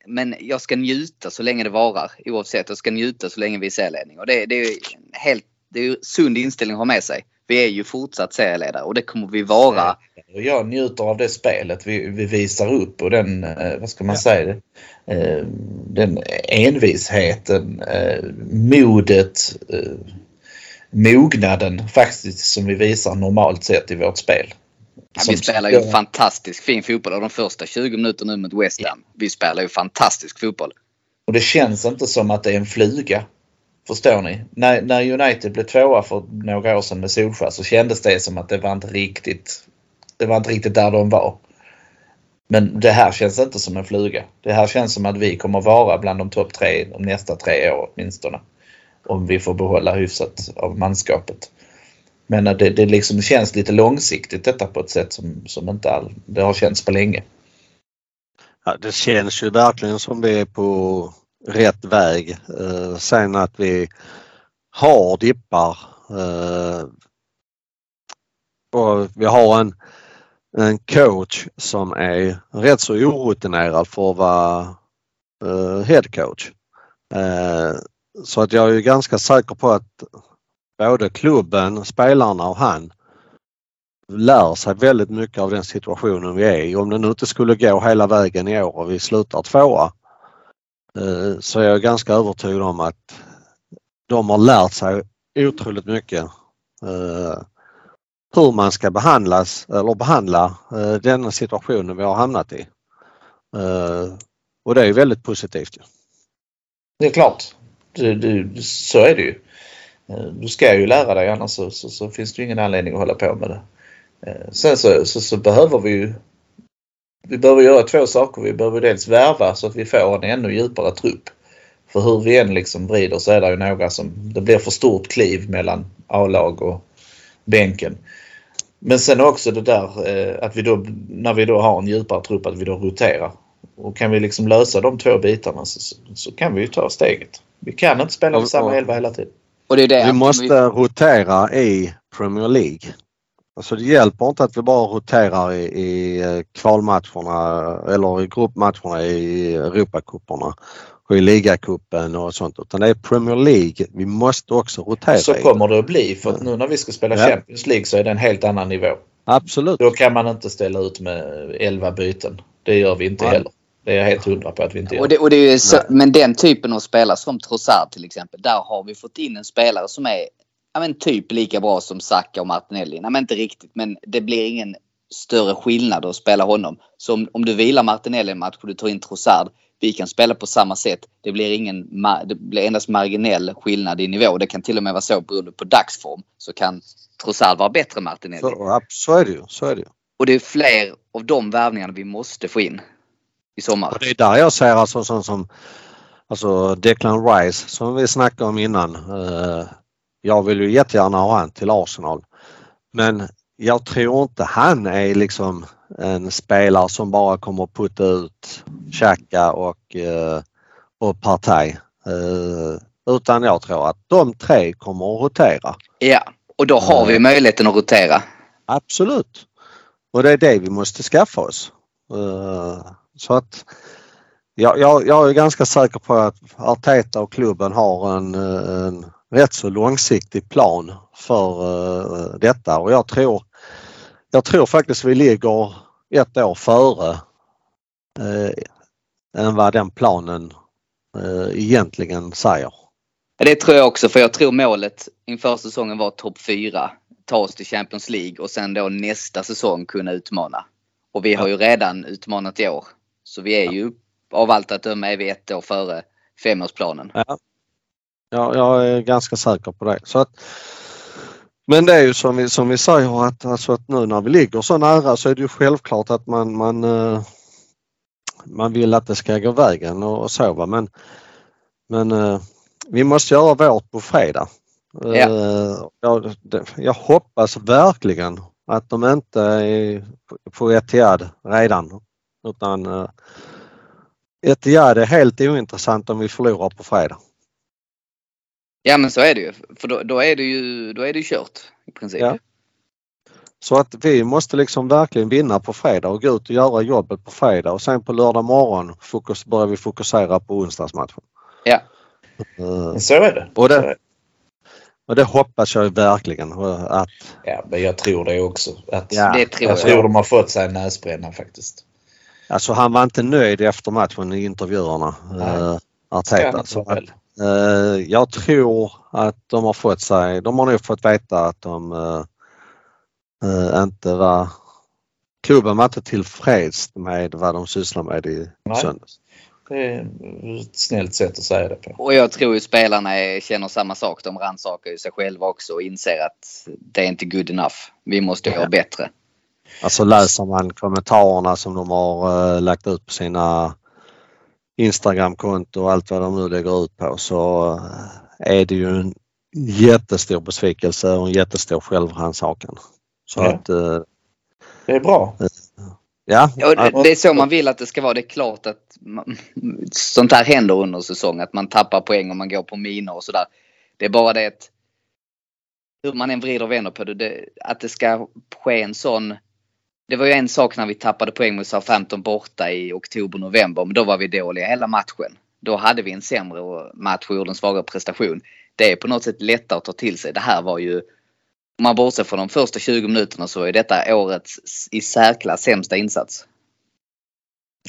Men jag ska njuta så länge det varar oavsett. Jag ska njuta så länge vi är serieledning. Och det, det är ju en helt det är ju sund inställning att ha med sig. Vi är ju fortsatt serieledare och det kommer vi vara. Och jag njuter av det spelet vi, vi visar upp och den, eh, vad ska man säga, eh, den envisheten, eh, modet, mognaden faktiskt som vi visar normalt sett i vårt spel. Ja, vi spelar ju fantastisk fin fotboll och de första 20 minuterna nu mot West Ham. Vi spelar ju fantastisk fotboll. Och det känns inte som att det är en fluga. Förstår ni? När, när United blev tvåa för några år sedan med Solskjaer så kändes det som att det var inte riktigt det var inte riktigt där de var. Men det här känns inte som en fluga. Det här känns som att vi kommer vara bland de topp tre de nästa tre år åtminstone. Om vi får behålla hyfsat av manskapet. Men det, det liksom känns lite långsiktigt detta på ett sätt som, som inte all, det har känts på länge. Ja, det känns ju verkligen som vi är på rätt väg. Eh, sen att vi har dippar. Eh, och vi har en, en coach som är rätt så orutinerad för att vara eh, headcoach. Eh, så att jag är ganska säker på att både klubben, spelarna och han lär sig väldigt mycket av den situationen vi är i. Om det nu inte skulle gå hela vägen i år och vi slutar tvåa eh, så är jag ganska övertygad om att de har lärt sig otroligt mycket eh, hur man ska behandlas eller behandla eh, denna situationen vi har hamnat i. Och det är väldigt positivt. Det är klart. Du, du, så är det ju. Eh, du ska ju lära dig annars så, så, så finns det ju ingen anledning att hålla på med det. Eh, sen så, så, så behöver vi ju vi behöver göra två saker. Vi behöver dels värva så att vi får en ännu djupare trupp. För hur vi än liksom vrider så är det ju några som, det blir för stort kliv mellan A-lag och bänken. Men sen också det där eh, att vi då, när vi då har en djupare trupp, att vi då roterar. Och kan vi liksom lösa de två bitarna så, så kan vi ju ta steget. Vi kan inte spela med samma elva hela tiden. Och det är det Vi måste rotera i Premier League. Alltså det hjälper inte att vi bara roterar i, i eh, kvalmatcherna eller i gruppmatcherna i Europacuperna och i ligacupen och sånt utan det är Premier League. Vi måste också rotera Så kommer det att bli för att nu när vi ska spela Ja. Champions League så är det en helt annan nivå. Absolut. Då kan man inte ställa ut med 11 byten. Det gör vi inte Nej. heller. Det är jag helt hundra på att vi inte gör. Och det, och det är så, men den typen av spelare som Trossard till exempel. Där har vi fått in en spelare som är ja, men typ lika bra som Saka och Martinelli. Nej, men inte riktigt. Men det blir ingen större skillnad att spela honom. Så om, om du vilar Martinelli en match och du tar in Trossard. Vi kan spela på samma sätt. Det blir, ingen, det blir endast marginell skillnad i nivå. Det kan till och med vara så beroende på dagsform. Så kan Trossard vara bättre än Martinelli. Så, ja, så är det ju. Så är det ju. Och det är fler av de värvningarna vi måste få in i sommar. Och det är där jag ser alltså sånt som alltså Declan Rice som vi snackade om innan. Eh, jag vill ju jättegärna ha han till Arsenal. Men jag tror inte han är liksom en spelare som bara kommer att putta ut Xhaka och, eh, och Partey. Eh, utan jag tror att de tre kommer att rotera. Ja, och då har vi möjligheten att rotera. Absolut. Och det är det vi måste skaffa oss. Så att jag, jag, jag är ganska säker på att Arteta och klubben har en, en rätt så långsiktig plan för eh, detta och jag tror, jag tror faktiskt vi ligger ett år före eh, än vad den planen eh, egentligen säger. Det tror jag också för jag tror målet inför säsongen var topp 4. Ta oss till Champions League och sen då nästa säsong kunna utmana. Och vi har ju redan utmanat i år. Så vi är ju av allt att döma är vi ett år före femårsplanen. Ja. Ja, jag är ganska säker på det. Så att, men det är ju som vi, som vi säger att, alltså att nu när vi ligger så nära så är det ju självklart att man, man, eh, man vill att det ska gå vägen och, och så va. Men, men eh, vi måste göra vårt på fredag. Ja. Eh, Jag, det- jag hoppas verkligen att de inte är på- på Etihad redan. Utan eh, Etihad är helt ointressant om vi förlorar på fredag. Ja men så är det ju. För då, då är det ju då är det ju kört i princip. Ja. Så att vi måste liksom verkligen vinna på fredag och gå ut och göra jobbet på fredag och sen på lördag morgon fokus, börjar vi fokusera på onsdagsmatchen. Ja. Eh, Så är det. Och det- Och det hoppas jag verkligen eh, att Ja, men jag tror det också. Att, Ja, Det tror jag jag. tror de har fått sig en näsbränna faktiskt. Alltså han var inte nöjd efter matchen i intervjuerna. Han Arteta. Så att, eh, jag tror att de har fått sig, de har nog fått veta att de eh, eh, inte var, klubben var inte tillfreds med vad de sysslar med i Nej. söndags. Det är ett snällt sätt att säga det på. Och jag tror ju spelarna är, känner samma sak. De rannsakar ju sig själva också och inser att det är inte good enough. Vi måste göra Ja. bättre. Alltså läser man kommentarerna som de har eh, lagt ut på sina Instagramkonto och allt vad de nu lägger ut på så eh, är det ju en jättestor besvikelse och en jättestor självrannsakan. Så Ja. att eh, Det är bra. ja, Ja, det, det är så man vill att det ska vara. Det är klart att man, sånt här händer under säsong. Att man tappar poäng och man går på minor och sådär. Det är bara det att hur man än vrider och vänder på det, det. Att det ska ske en sån. Det var ju en sak när vi tappade poäng mot Southampton borta i oktober-november. Men då var vi dåliga hela matchen. Då hade vi en sämre match och gjorde en svagare prestation. Det är på något sätt lättare att ta till sig. Det här var ju om man bortser från de första 20 minuterna så är detta årets i särklass sämsta insats.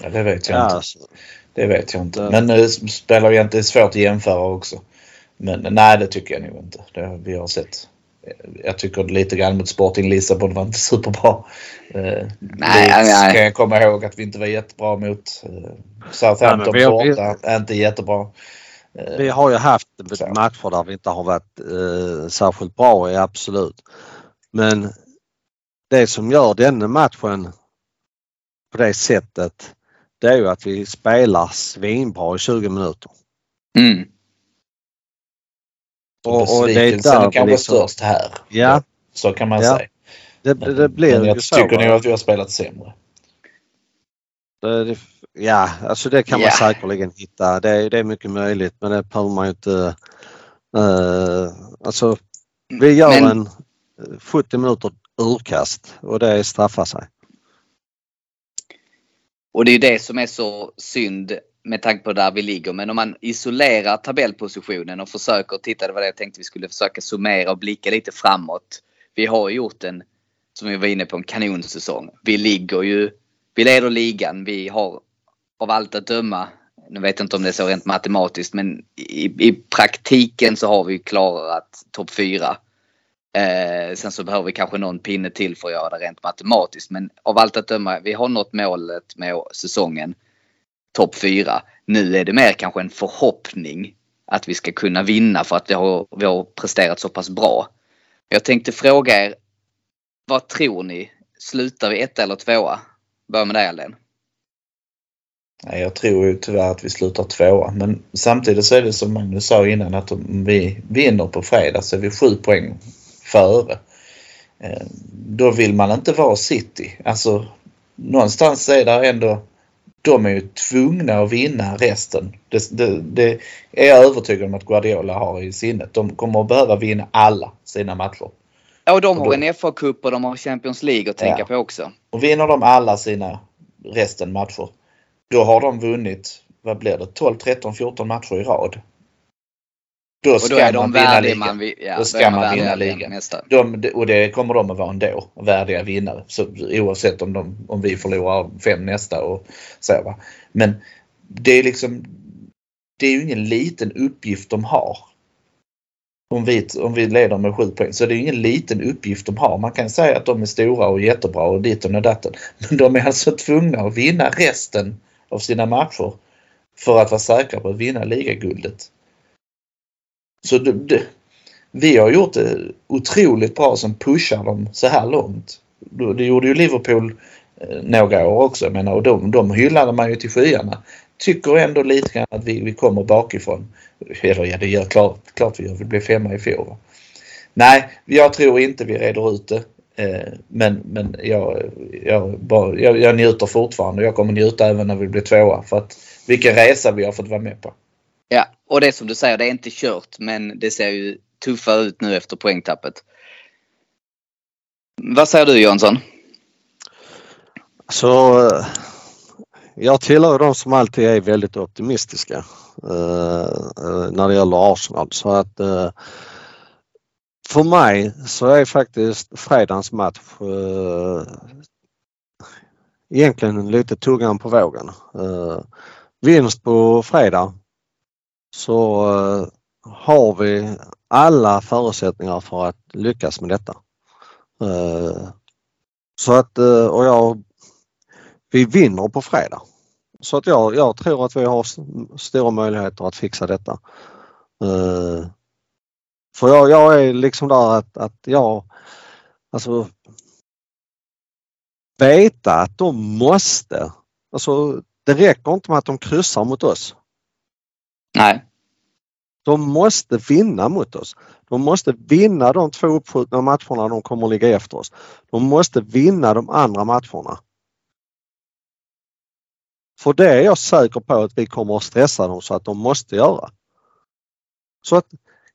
Ja, det vet jag ja, inte. alltså, Det vet jag inte. Men det spelar ju inte, det är svårt att jämföra också. Men nej, det tycker jag nog inte. Det, vi har sett. Jag tycker lite grann mot Sporting Lissabon var inte (laughs) superbra. Eh, Nej, Leeds nej. kan jag komma ihåg att vi inte var jättebra mot. Eh, Southampton Nej, men vi har- borta, inte jättebra. Eh, vi har ju haft Så. matcher där vi inte har varit eh, särskilt bra i, absolut. Men det som gör denna matchen på det sättet det är ju att vi spelar svinbra i 20 minuter. Mm. Och, och är Besvikelsen är kanske liksom, störst här. Ja, Så kan man Ja. säga. det, det, det blir Men ju jag så. tycker nog va? att vi har spelat sämre. Det, ja, alltså det kan man säkerligen hitta. Det, är- det är mycket möjligt men det behöver man ju inte... Uh, alltså, vi gör Men- en eh, 70 minuter urkast och det straffar sig. Och det är ju det som är så synd med tanke på där vi ligger. Men om man isolerar tabellpositionen och försöker titta, det var det jag tänkte vi skulle försöka summera och blicka lite framåt. Vi har gjort en, som vi var inne på, en kanonsäsong. Vi ligger ju, vi leder ligan. Vi har av allt att döma, nu vet jag inte om det är så rent matematiskt, men i, i praktiken så har vi klarat topp 4. Eh, sen så behöver vi kanske någon pinne till för att göra det rent matematiskt. Men av allt att döma, vi har nått målet med säsongen. Topp fyra. Nu är det mer kanske en förhoppning att vi ska kunna vinna för att vi har, vi har presterat så pass bra. Jag tänkte fråga er, vad tror ni? Slutar vi ett eller tvåa? Börja med dig Allen. Nej, jag tror ju tyvärr att vi slutar tvåa. Men samtidigt så är det som Magnus sa innan att om vi vinner på fredag så är vi sju poäng före. Eh, då vill man inte vara City. Alltså någonstans är det ändå de är ju tvungna att vinna resten. Det, det, det är jag övertygad om att Guardiola har i sinnet. De kommer att behöva vinna alla sina matcher. Ja, och de Och har då- en FA-cup och de har Champions League att tänka Ja. på också. Och vinner de alla sina resten matcher, då har de vunnit, vad blir det, 12, 13, 14 matcher i rad. Då Och ska då är de man vinna ligan. man, vi- ja, Då ska är man vinna ligan. De, och det kommer de att vara ändå, värdiga vinnare. Så, oavsett om, de, om vi förlorar fem nästa och så. Va? Men det är liksom, det är ju ingen liten uppgift de har. Om vi, om vi leder med sju poäng. Så det är ingen liten uppgift de har. Man kan säga att de är stora och jättebra och ditten och datten. Men de är alltså tvungna att vinna resten av sina matcher för att vara säkra på att vinna ligaguldet. Så det, det, vi har gjort det otroligt bra som pushar dem så här långt. Det gjorde ju Liverpool eh, några år också. Jag menar, och de, de hyllade man ju till skyarna. Tycker ändå lite grann att vi, vi kommer bakifrån. Eller ja, det gör klart, klart vi gör. Vi blev femma i fjol. va. Nej, jag tror inte vi reder ut det. Eh, Men, men jag, jag, bara, jag, jag njuter fortfarande. Jag kommer njuta även när vi blir tvåa. För att vilken resa vi har fått vara med på. Ja, och det är som du säger, det är inte kört men det ser ju tuffare ut nu efter poängtappet. Vad säger du Jönsson? Så jag tillhör de som alltid är väldigt optimistiska eh, när det gäller Arsenal. Så att eh, för mig så är faktiskt fredagens match eh, egentligen lite tuggan på vågen. Eh, vinst på fredag så eh, har vi alla förutsättningar för att lyckas med detta. Eh, så att, eh, och jag vi vinner på fredag. Så att jag, jag tror att vi har stora möjligheter att fixa detta. För jag, jag är liksom där att, att jag, alltså veta att de måste, alltså det räcker inte med att de kryssar mot oss. Nej. De måste vinna mot oss. De måste vinna de två uppskjutna matcherna de kommer att ligga efter oss. De måste vinna de andra matcherna. För det är jag säker på att vi kommer att stressa dem så att de måste göra. Så att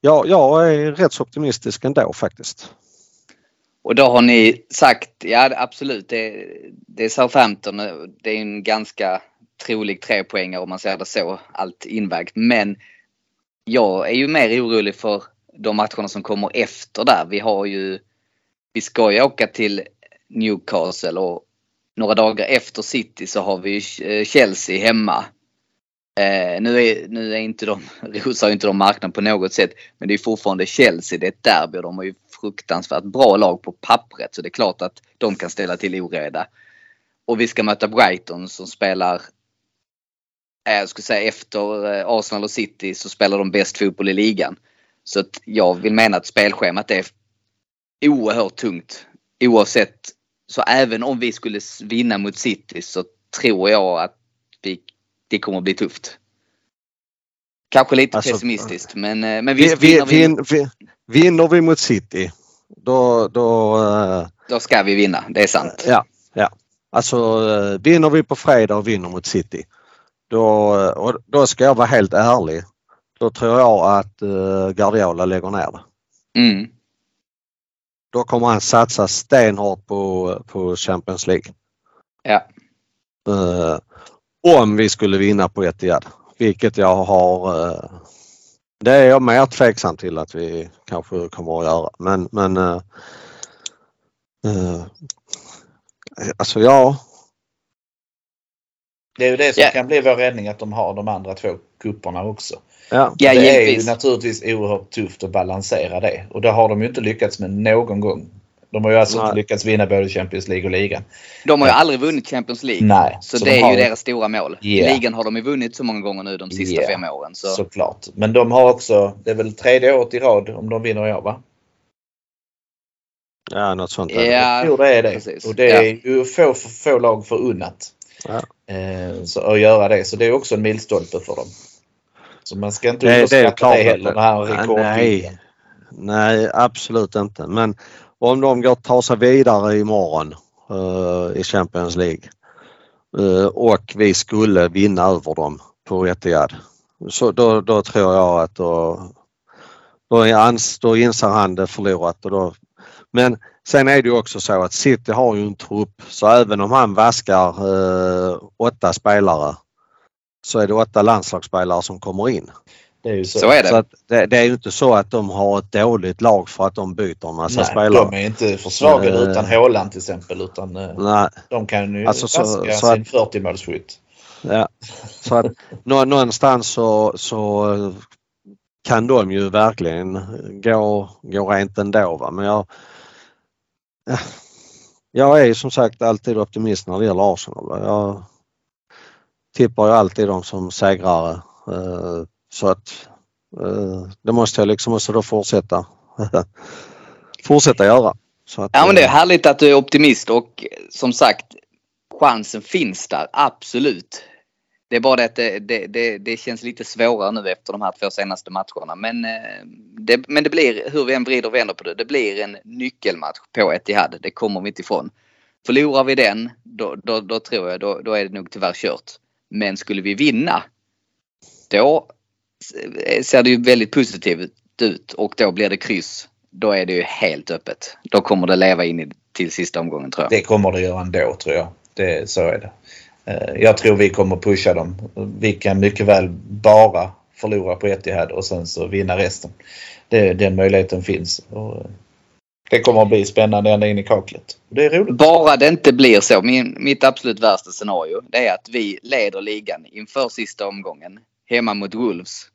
ja, jag är rätt så optimistisk ändå faktiskt. Och då har ni sagt, ja absolut, det, det är Southampton. Det är en ganska trolig trepoängare om man ser det så, allt invägt. Men jag är ju mer orolig för de matcherna som kommer efter där. Vi har ju, vi ska ju åka till Newcastle och några dagar efter City så har vi ju eh, Chelsea hemma. Eh, nu, är, nu är inte de, (laughs) rosar inte de marknaden på något sätt. Men det är fortfarande Chelsea, det är ett derby och de har ju fruktansvärt bra lag på pappret. Så det är klart att de kan ställa till oreda. Och vi ska möta Brighton som spelar, jag skulle säga efter eh, Arsenal och City så spelar de bäst fotboll i ligan. Så att jag vill mena att spelschemat är oerhört tungt. Oavsett, så även om vi skulle vinna mot City så tror jag att vi, det kommer att bli tufft. Kanske lite Alltså, pessimistiskt men, eh, men Vi, visst vi, vinner vi, vin, vi, vinner vi mot City då, då eh, då ska vi vinna. Det är sant. Ja, ja. Alltså eh, vinner vi på fredag och vinner mot City. Då, eh, och då ska jag vara helt ärlig. Då tror jag att uh, Guardiola lägger ner det. Mm. Då kommer han satsa stenhårt på, på Champions League. Ja. Eh, om vi skulle vinna på Etihad. Vilket jag har... eh, det är jag mer tveksam till att vi kanske kommer att göra. Men, men eh, eh, alltså ja, Det är ju det som Ja. kan bli vår räddning att de har de andra två kupperna också. ja. Ja, det är ju naturligtvis oerhört tufft att balansera det och det har de ju inte lyckats med någon gång. De har ju alltså Nej. inte lyckats vinna både Champions League och ligan. De har ju aldrig vunnit Champions League. Nej. Så, så det de är har ju deras stora mål. Yeah. Ligan har de ju vunnit så många gånger nu de sista Yeah. fem åren. Så. Såklart. Men de har också, det är väl tredje året i rad om de vinner i år va? ja något sånt. Ja, Jo det är det. precis. Och det är ju få, få lag förunnat. Ja. Eh, så, att göra det. Så det är också en milstolpe för dem. Så man ska inte Det- det underskatta det, att heller. det- Det här Nej, rekordvinsten. Nej, absolut inte. Men om de går tar sig vidare imorgon uh, i Champions League eh, och vi skulle vinna över dem på Etihad. Så då, då tror jag att då, då, är ans, då inser han det förlorat. Och då, men sen är det ju också så att City har ju en trupp så även om han vaskar eh, åtta spelare så är det åtta landslagsspelare som kommer in. Det är ju så. Så är det. Så att det, det är ju inte så att de har ett dåligt lag för att de byter en massa Nej, spelare. de är inte försvagade Eh. utan Haaland till exempel. Utan Nej, de kan ju Alltså, så- vaska så att- sin 40-målsskytt. ja. Så att nå, någonstans så, så kan de ju verkligen gå, gå rent ändå. Va? Men jag, ja, jag är som sagt alltid optimist när det gäller Arsenal. Jag tippar ju alltid dem som segrare. eh, Så att eh, det måste jag liksom också då fortsätta (laughs) fortsätta göra. Att, Ja men det är eh, härligt att du är optimist och som sagt chansen finns där, absolut. Det är bara det att det, det, det, det känns lite svårare nu efter de här två senaste matcherna. Men, eh, det, men det blir, hur vi än vrider och vänder på det, det blir en nyckelmatch på Etihad. Det kommer vi inte ifrån. Förlorar vi den, då, då, då tror jag, då, då är det nog tyvärr kört. Men skulle vi vinna, då eh, ser det ju väldigt positivt ut och då blir det kryss. Då är det ju helt öppet. Då kommer det leva in i, till sista omgången tror jag. Det kommer det göra ändå tror jag. Det, så är det. Eh, Jag tror vi kommer pusha dem. Vi kan mycket väl bara förlora på Etihad och sen så vinna resten. Det, den möjligheten finns. Och eh, det kommer att bli spännande ända in i kaklet. Det är roligt. Bara det inte blir så. Min, mitt absolut värsta scenario det är att vi leder ligan inför sista omgången hemma mot Wolves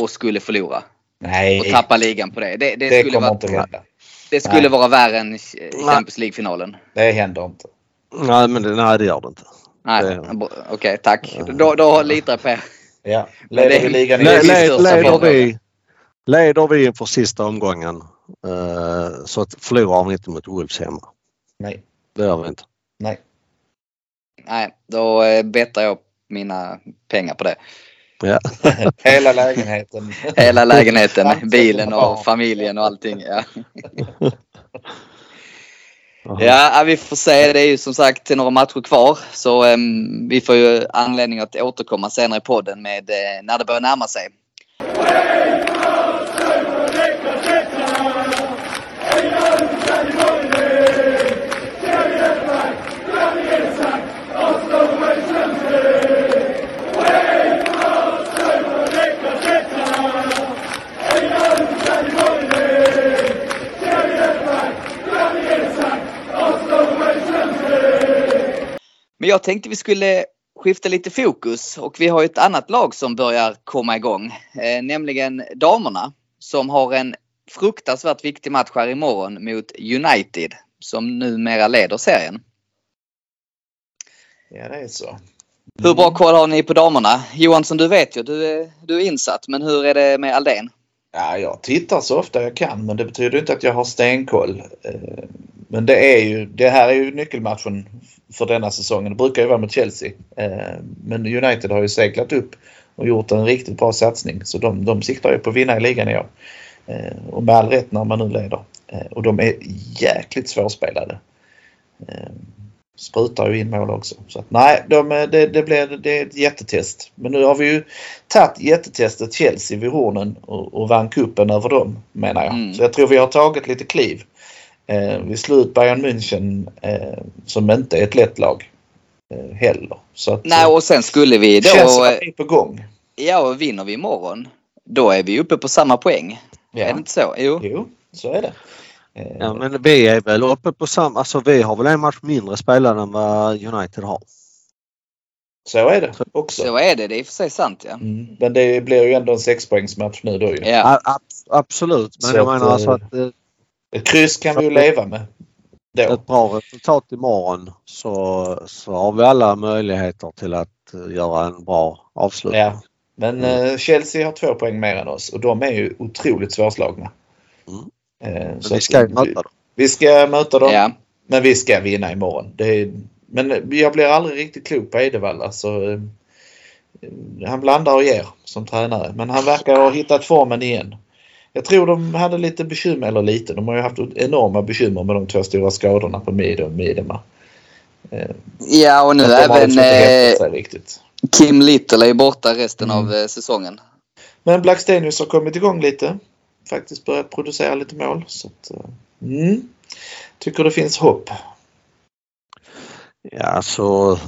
och skulle förlora och Nej, tappa ligan på det. Det, det, det skulle, kommer vara, inte att hända. det skulle Nej. vara värre än Champions League-finalen. Det händer inte. Nej, men det, nej, det gör det inte. Nej, okej tack. Då, då litar jag på er. Ja, leder det- vi ligan i det är Le, min le, största leder, vi, leder vi inför sista omgången eh, så att förlorar vi inte mot Wolves hemma. Nej, Det gör vi inte. nej. Nej, då eh, bettar jag mina pengar på det. Ja. (laughs) Hela lägenheten. Hela lägenheten, bilen och familjen och allting. Ja. (laughs) Ja, vi får se. Det är ju som sagt några matcher kvar. Så um, vi får ju anledning att återkomma senare i podden med uh, när det börjar närma sig. Men jag tänkte vi skulle skifta lite fokus och vi har ett annat lag som börjar komma igång. Eh, nämligen damerna som har en fruktansvärt viktig match här imorgon mot United som numera leder serien. Ja, det är så. Hur bra koll har ni på damerna? Johansson, du vet ju, du är, du är insatt. Men hur är det med Aldén? Ja, jag tittar så ofta jag kan men det betyder inte att jag har stenkoll. Men det är ju, det här är ju nyckelmatchen för denna säsongen. Det brukar ju vara mot Chelsea. Eh, Men United har ju seglat upp och gjort en riktigt bra satsning. Så de, de siktar ju på att vinna i ligan i år. Eh, och med all rätt när man nu leder. Eh, och de är jäkligt svårspelade. Sprutar ju in mål också. Så att, nej, de, det, det, blir, det är ett jättetest. Men nu har vi ju tagit jättetestet Chelsea vid Hornen och, och vann kuppen över dem menar jag. Mm. Så jag tror vi har tagit lite kliv. Eh, vi slog ut Bayern München eh, som inte är ett lätt lag eh, heller. Så att, Nej, och sen skulle vi det känns då... att vi är på gång. Ja, och vinner vi imorgon, då är vi uppe på samma poäng. Ja. Är det inte så? Jo. Jo, så är det. Eh, Ja men vi är väl uppe på samma, alltså vi har väl en match mindre spelare än vad United har. Så är det också. Så är det. Det är i och för sig sant ja. Mm. Men det blir ju ändå en sexpoängsmatch nu då ju. Ja. A- absolut men Så jag att, menar alltså eh, att eh, Ett kryss kan vi ju leva med. Då. ett bra resultat imorgon så, så har vi alla möjligheter till att eh, göra en bra avslutning. Ja. Men eh, Chelsea har två poäng mer än oss och de är ju otroligt svårslagna. Mm. Eh, så vi ska ju vi- möta dem. Vi ska möta dem. ja. Men vi ska vinna imorgon. Det är, men jag blir aldrig riktigt klok på Edevall. Så, eh, han blandar och ger som tränare. Men han verkar ha hittat formen igen. Jag tror de hade lite bekymmer, eller lite, de har ju haft enorma bekymmer med de två stora skadorna på Mide och Midema. Ja, och nu även liksom eh. Kim Little är borta resten Mm. av eh, säsongen. Men Blackstenius har kommit igång lite. Faktiskt börjat producera lite mål. Så att, eh, mm, tycker det finns hopp. Ja så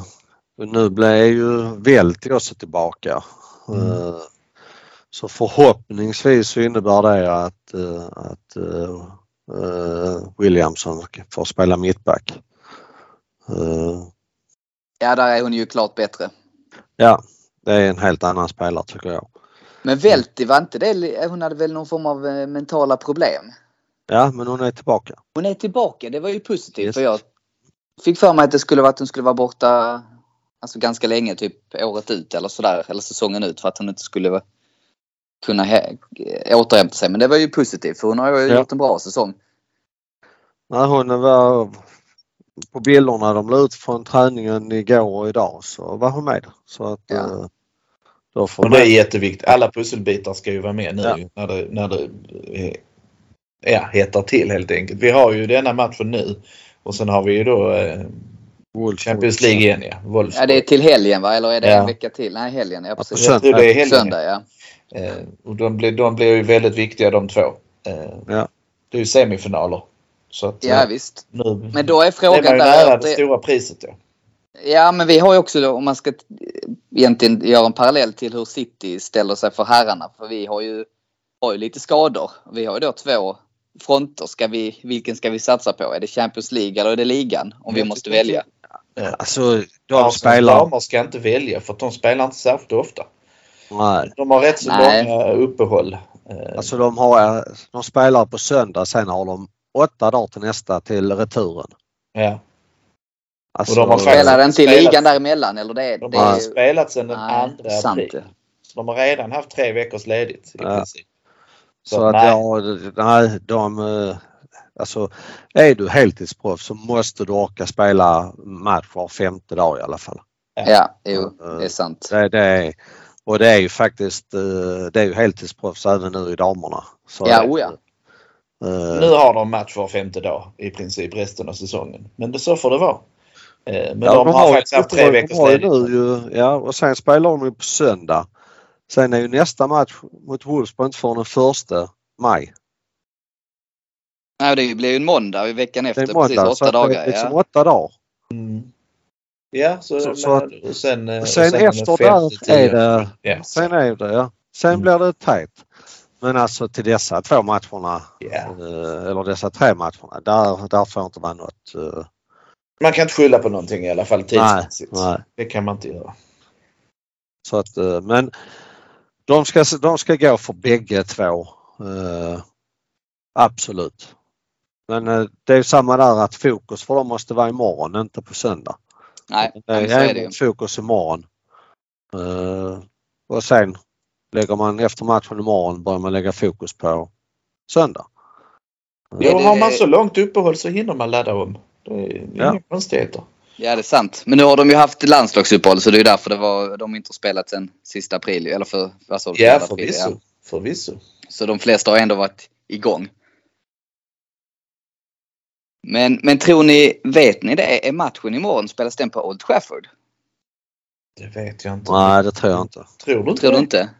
nu blir ju Välti också tillbaka. Mm. Så förhoppningsvis så innebär det att, eh, att eh, eh, Williamson får spela mittback. Ja, där är hon ju klart bättre. Ja, det är en helt annan spelare tycker jag. Men Velti, var inte det, hon hade väl någon form av mentala problem? Ja, men hon är tillbaka. Hon är tillbaka, det var ju positivt Yes. för jag fick för mig att det skulle vara att hon skulle vara borta alltså ganska länge, typ året ut eller sådär, eller säsongen ut för att hon inte skulle vara- kunna he- återhämta sig. Men det var ju positivt för hon har ju Ja. gjort en bra säsong. När hon var på bilderna de la ut från träningen igår och idag så var hon med. Så att Ja. eh, då får Och det är jätteviktigt. Alla pusselbitar ska ju vara med nu Ja. när det, när det eh, ja, hettar till helt enkelt. Vi har ju denna matchen nu och sen har vi ju då eh, Wolf- Champions League igen ja. Wolfsburg. Ja, det är till helgen va? Eller är det Ja. en vecka till? Nej, helgen. Ja, på precis. Tror det är helgen. Söndag, ja. Eh, och de blir, de blir ju väldigt viktiga de två. Eh, Ja. Det är ju semifinaler. Så att, Ja, eh, visst. nu Men då är det frågan ju där... nära att det det- stora priset ja. Ja, men vi har ju också då, om man ska egentligen göra en parallell till hur City ställer sig för herrarna. För vi har ju, har ju lite skador. Vi har ju då två fronter. Ska vi, vilken ska vi satsa på? Är det Champions League eller är det ligan? Om vi måste välja. Alltså de Arsenals spelar... damer ska inte välja för att de spelar inte särskilt ofta. Nej. De har rätt så Nej. långa uppehåll. Eh, Alltså de, har, de spelar på söndag sen har de åtta dagar till nästa till returen. ja. Alltså, Och de har faktiskt- Spelar inte i ligan däremellan eller det, De det har är spelat sedan den Nej, 2 sant april. de har redan haft tre veckors ledigt i Ja. princip. Så, Så att nej. ja, nej, de, eh, alltså är du heltidsproffs så måste du orka spela match var femte dag i alla fall. Ja, jo, det är sant. Det, det är, och det är ju faktiskt, eh, det är ju heltidsproffs även nu i damerna. Så Ja, är det. oja. Eh, Nu har de match var femte dag i princip resten av säsongen. Men det, så får det vara. Eh, Men ja, de, har ju- faktiskt haft tre de veckors har ju ledigt. Ja och sen spelar de ju på söndag. Sen är ju nästa match mot Wolfsburg inte förrän den första maj. Nej, det blir ju en måndag i veckan Det efter. är måndag precis, så åtta det dagar. är liksom Ja. åtta dagar. Mm. Ja, så, Så- så att- och sen, eh, och Sen den efter där är det Ja. Sen är det ja. Sen Mm. blir det tajt. Men alltså till dessa två matcherna, eh, eller dessa tre matcherna, där, där får inte vara något. eh, Man kan inte skylla på någonting i alla fall nej, tidsmässigt. nej. Det kan man inte göra. Så att, eh, men de ska, de ska gå för bägge två. eh, absolut. Men det är samma där att fokus för dem måste vara imorgon, inte på söndag. Nej, Det är är fokus imorgon. Eh, och sen lägger man efter matchen imorgon börjar man lägga fokus på söndag. Jo, det- har man så långt uppehåll så hinner man ladda om. Det är inga Ja. konstigheter. Ja, det är sant. Men nu har de ju haft landslagsuppehåll så det är därför det var, de inte har spelat sen sista april. Eller för, vad sa du? Ja, Fjärde april, förvisso. Förvisso. Så de flesta har ändå varit igång. Men, men tror ni, vet ni det? Är matchen imorgon, spelas den på Old Trafford? Det vet jag inte. Nej, det tror jag inte. Tror du inte Tror du inte?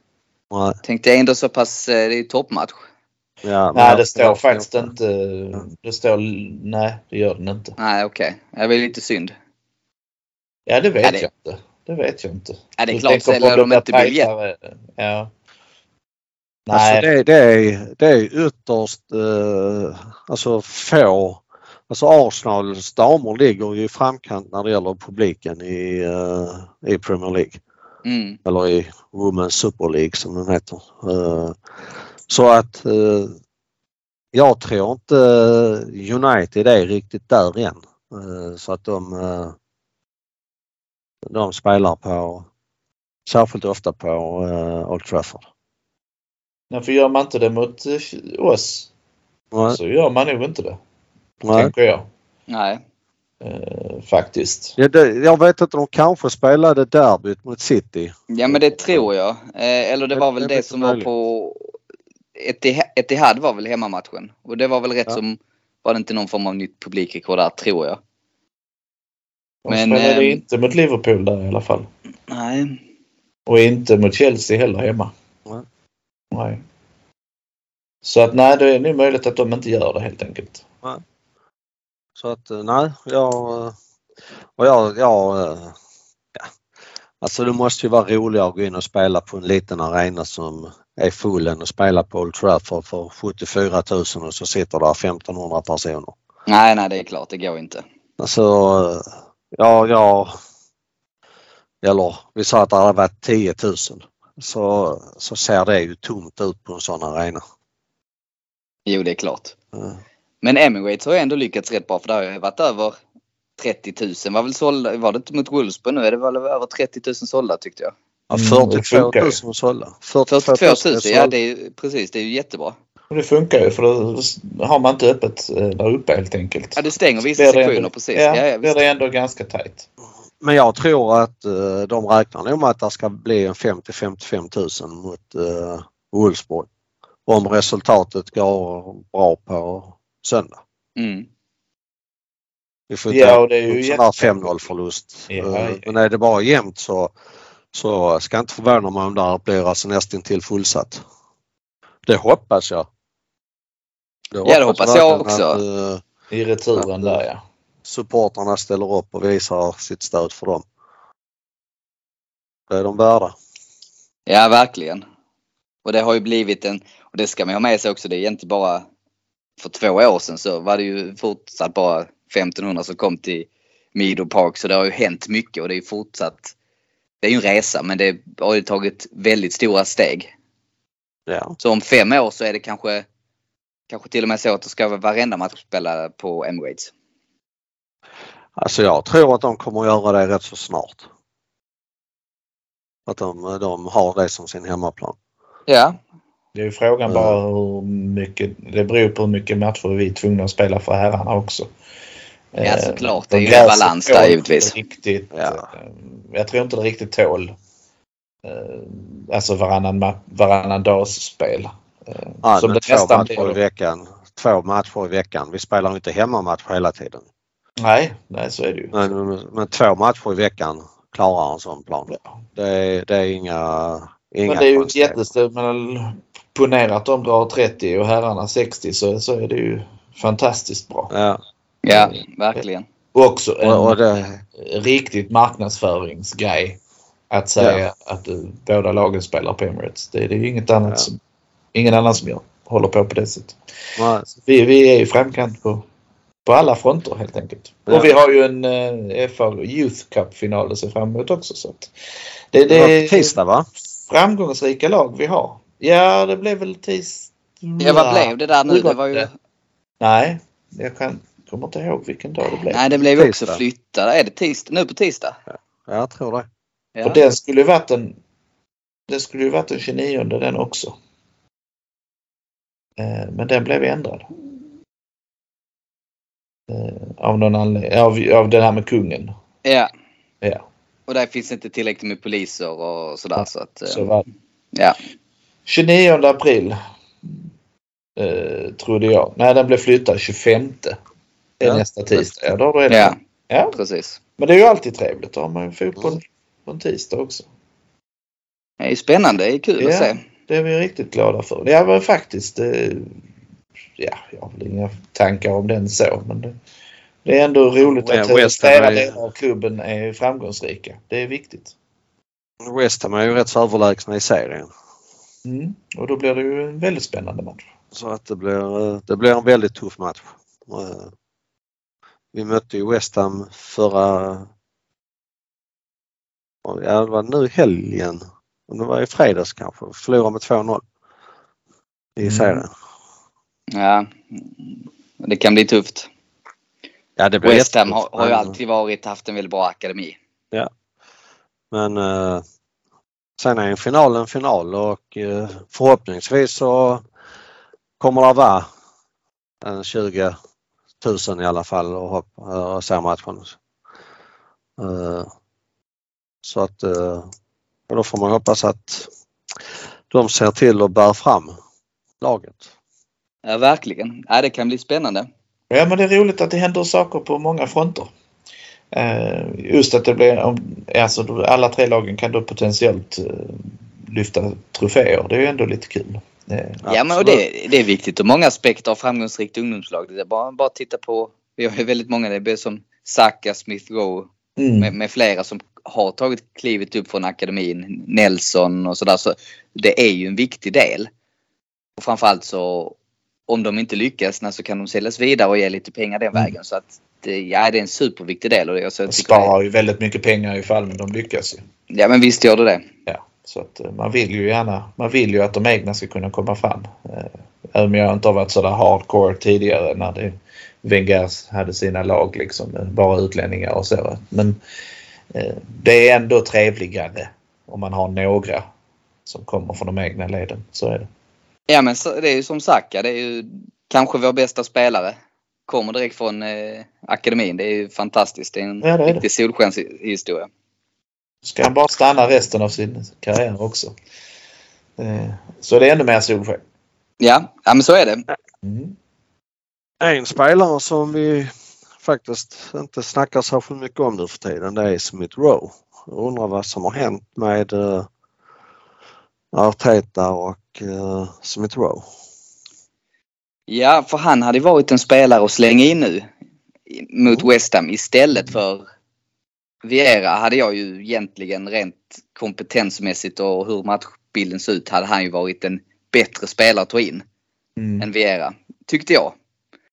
Nej, Tänkte jag ändå så pass, eh, det är ju toppmatch. ja, Nej, det står jag- faktiskt inte. Det står... Nej, det gör den inte. Nej, okej. Det var lite synd. Ja, det vet Ja, det- jag inte. Det vet jag inte. Ja, det är Du klart, säljer de inte blir biljett. Ja. Alltså Nej, det, det, är, det är ytterst eh, alltså få. Alltså Arsenals damer ligger ju i framkant när det gäller publiken i, eh, i Premier League. Mm. Eller i Women's Super League som den heter. Eh, så att eh, jag tror inte United är riktigt där än. Så att de, de spelar på särskilt ofta på Old Trafford. Varför gör man inte det mot oss Nej, så gör man nog inte det. Nej. Tänker jag. Nej. Eh, faktiskt. Ja, det, jag vet inte, de kanske spelade derbyt mot City. Ja, men det tror jag. Eh, eller det Det- var väl det det mycket som var möjligt. på... Etihad var väl hemmamatchen. Och det var väl rätt Ja. som... Var det inte någon form av nytt publikrekord där, tror jag. De Men, spelade ehm, inte mot Liverpool där i alla fall. Nej. Och inte mot Chelsea heller hemma. Nej. Nej. Så att nej, det är nog möjligt att de inte gör det helt enkelt. Så att eh, nej, jag... Och jag, jag eh, ja. Alltså det måste ju vara roligare att gå in och spela på en liten arena som är full än att spela på Old Trafford för 74 000 och så sitter där 1500 personer. Nej, nej, det är klart. Det går inte. Alltså, eh, ja, ja. Eller vi sa att det hade varit 10 000. Så, så ser det ju tomt ut på en sån arena. Jo, det är klart. Eh, Men Emirates har ju ändå lyckats rätt bra för det har ju varit över 30 000 var väl sålda. Var det inte mot Wolfsburg nu? Är det väl över 30 000 sålda tyckte jag. Ja, Mm, 42 det funkar ju. 000 sålda. 42 000, är ja det är precis. Det är ju jättebra. Det funkar ju för då har man inte öppet eh, där uppe helt enkelt. Ja, det stänger vissa sektioner ändå- precis. Ja, Ja, ja, det ändå ganska tajt. Men jag tror att eh, de räknar nog med att det ska bli en 50-55 000 mot eh, Wolfsburg. Om resultatet går bra på söndag. Mm. Vi får Ja, och det är ju en sån där jätte- 5-0 förlust. Ja, Eh, ja. Men är det bara jämnt så, så ska jag inte förvåna mig om det här blir alltså nästintill fullsatt. Det hoppas jag. det hoppas jag verkligen också. Att, eh, I returen där ja. supportrarna ställer upp och visar sitt stöd för dem. Det är de värda. Ja, verkligen. Och det har ju blivit en, och det ska man ha med sig också, det är egentligen bara för två år sedan så var det ju fortsatt bara 1500 som kom till Meadow Park så det har ju hänt mycket och det är ju fortsatt, det är ju en resa men det har ju tagit väldigt stora steg. Ja. Så om fem år så är det kanske, kanske till och med så att det ska vara varenda match spela på Emirates. Alltså jag tror att de kommer att göra det rätt så snart. Att de, de har det som sin hemmaplan. Ja. Det är ju frågan Mm. bara hur mycket, det beror på hur mycket matcher vi är tvungna att spela för herrarna också. Ja, Eh, såklart. de Det är ju en gräset balans där, givetvis. inte Riktigt, Ja. eh, Jag tror inte det riktigt tål eh, alltså varannan, varannan dags spel. Ja, som det två nästan matcher i veckan. Två matcher i veckan. Vi spelar inte hemmamatch hela tiden. Nej, nej så är det ju. Men, men två matcher i veckan klarar en sån plan. Ja. Det är, det är inga, inga Men det är ju ett jättestort. Men ponera att de drar 30 och herrarna 60 så, så är det ju fantastiskt bra. Ja. Ja, verkligen. Och också en Och, och det, riktigt marknadsföringsgrej. Att säga att uh, båda lagen spelar på Emirates. Det, det är ju inget annat Ja. som, ingen annan som gör, håller på på det sättet. Vi, vi är i framkant på, på alla fronter helt enkelt. Ja. Och vi har ju en uh, FA Youth Cup-final att se fram emot också. Så att det, det det var är tisdag va? framgångsrika lag vi har. Ja, det blev väl tisdag. Ja, vad blev det där nu? Det var ju... Nej, jag kan, kommer inte ihåg vilken dag det blev. Nej, det blev ju också Tisdag. flyttad. Är det tisdag? Nu på tisdag? Ja, jag tror det. Ja. Och den skulle ju varit en den skulle ju varit den 29 den också. Eh, men den blev ändrad. Eh, av någon anledning. Av, av det här med kungen. Ja. Ja, Och där finns inte tillräckligt med poliser och sådär. Så att, eh, så var det. ja. 29 april eh, trodde jag. Nej, den blev flyttad 25. Det är Ja. nästa tisdag. Ja, då har du ja, ja, precis. men det är ju alltid trevligt. Då har man ju fotboll på en tisdag också. Det är ju spännande. Det är kul att Ja. se. Det är vi riktigt glada för. Ja, men faktiskt. Eh, ja, jag har väl inga tankar om den så. Men det, det är ändå roligt att Ja, flera är- delar av klubben är framgångsrika. Det är viktigt. West Ham är ju rätt så överlägsna i serien. Mm. Och då blir det ju en väldigt spännande match. Så att det blir, eh, det blir en väldigt tuff match. Eh, Vi mötte ju West Ham förra... Ja, det var nu i helgen. Det var i fredags kanske. Förlorade med 2-0 i Mm. serien. Ja. Det kan bli tufft. Ja, det blir West Ham har, har ju alltid varit, haft en väldigt bra akademi. Men eh, sen är en final en final och eh, förhoppningsvis så kommer det vara en 20 000 i alla fall och, hopp, och se matchen. Eh, så att eh, och då får man hoppas att de ser till att bära fram laget. Ja, verkligen. Ja, det kan bli spännande. Ja, men det är roligt att det händer saker på många fronter. Eh, just att det blir, alltså alla tre lagen kan då potentiellt eh, lyfta troféer. Det är ju ändå lite kul. Eh, Ja, men och det, det är viktigt och många aspekter av framgångsrikt ungdomslag. Det är bara, bara titta på, vi har ju väldigt många, det är som Saka, Smith Rowe mm. med, med flera som har tagit klivet upp från akademin. Nelson och sådär. Så det är ju en viktig del. Och framförallt så om de inte lyckas så kan de säljas vidare och ge lite pengar den Mm. vägen. Så att ja, det är en superviktig del. Och det, så jag det- sparar ju väldigt mycket pengar ifall de lyckas. Ju. Ja men visst gör det det. Ja, så att eh, man vill ju gärna, man vill ju att de egna ska kunna komma fram. Eh, Även om jag inte har varit sådär hardcore tidigare när det, Wenger hade sina lag liksom, bara utlänningar och så. Men eh, det är ändå trevligare om man har några som kommer från de egna leden. Så är det. Ja men så, det är ju som Saka, det är ju kanske vår bästa spelare. Kommer direkt från eh, akademin. Det är ju fantastiskt. Det är en Ja, det är riktig solskenshistoria. Ska han bara stanna resten av sin karriär också. Eh, Så det är ännu mer solsken. Ja, ja men så är det. Mm. En spelare som vi faktiskt inte snackar särskilt mycket om nu för tiden det är Smith Rowe. Jag undrar vad som har hänt med uh, Arteta och uh, Smith Rowe. Ja, för han hade varit en spelare att slänga in nu mot West Ham istället för Viera hade jag ju egentligen rent kompetensmässigt och hur matchbilden ser ut hade han ju varit en bättre spelare att ta in Mm. än Viera. Tyckte jag.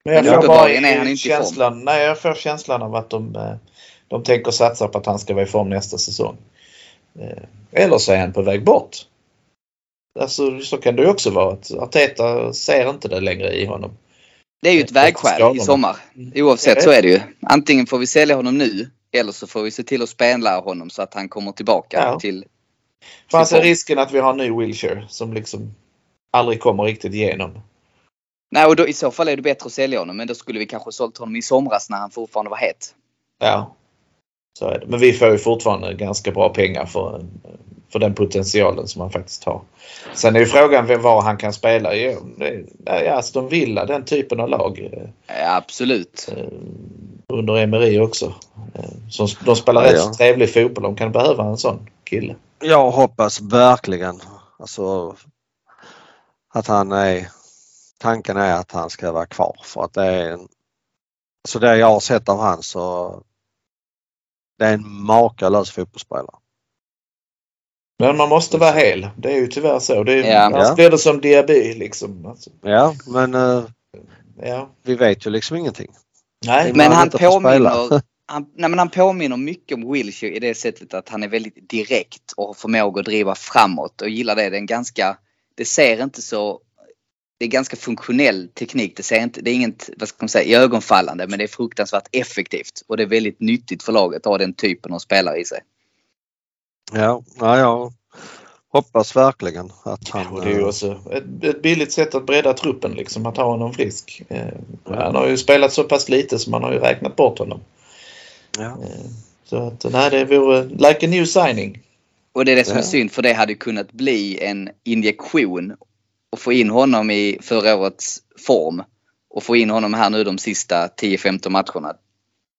Men jag Men får bara är han inte form. känslan, nej, jag får känslan av att de, eh, de tänker satsa på att han ska vara i form nästa säsong. Eh, Eller så är han på väg bort. Alltså så kan det ju också vara. Att Arteta ser inte det längre i honom. Det är ju ett vägskäl i sommar. Jag Oavsett så är det ju. Antingen får vi sälja honom nu eller så får vi se till att spela honom så att han kommer tillbaka Ja. till... Fanns är form. risken att vi har en ny Wilshire som liksom aldrig kommer riktigt igenom. Nej, och då, i så fall är det bättre att sälja honom. Men då skulle vi kanske sålt honom i somras när han fortfarande var het. Ja. Så är det. Men vi får ju fortfarande ganska bra pengar för, för den potentialen som han faktiskt har. Sen är ju frågan var han kan spela i. Aston Villa, den typen av lag. eh, Ja, absolut. eh, Under Emery också. Eh, Som, de spelar Ja, rätt ja. så trevlig fotboll. De kan behöva en sån kille. Jag hoppas verkligen alltså, att han är tanken är att han ska vara kvar för att det är en, så det jag har sett av han så det är en makalös fotbollsspelare. Men man måste vara hel. Det är ju tyvärr så. Det är, Ja. Annars Ja. blir det som Diaby liksom. Alltså, Ja men eh, ja. vi vet ju liksom ingenting. Nej, Men han påminner, (laughs) han, nej, men han påminner mycket om Wilshire i det sättet att han är väldigt direkt och har förmåga att driva framåt och gillar det. Det är en ganska, det ser inte så, det är ganska funktionell teknik. Det, ser inte, det är inget, vad ska man säga, iögonfallande men det är fruktansvärt effektivt och det är väldigt nyttigt för laget att ha den typen av spelare i sig. Ja, ja jag hoppas verkligen att han... Och det är ju eh, också ett, ett billigt sätt att bredda truppen liksom, att ha honom frisk. Eh, han har ju spelat så pass lite så man har ju räknat bort honom. ja. Eh, Så att, nej, det vore like a new signing. Och det är det som är Ja. synd för det hade kunnat bli en injektion och få in honom i förra årets form och få in honom här nu de sista 10-15 matcherna.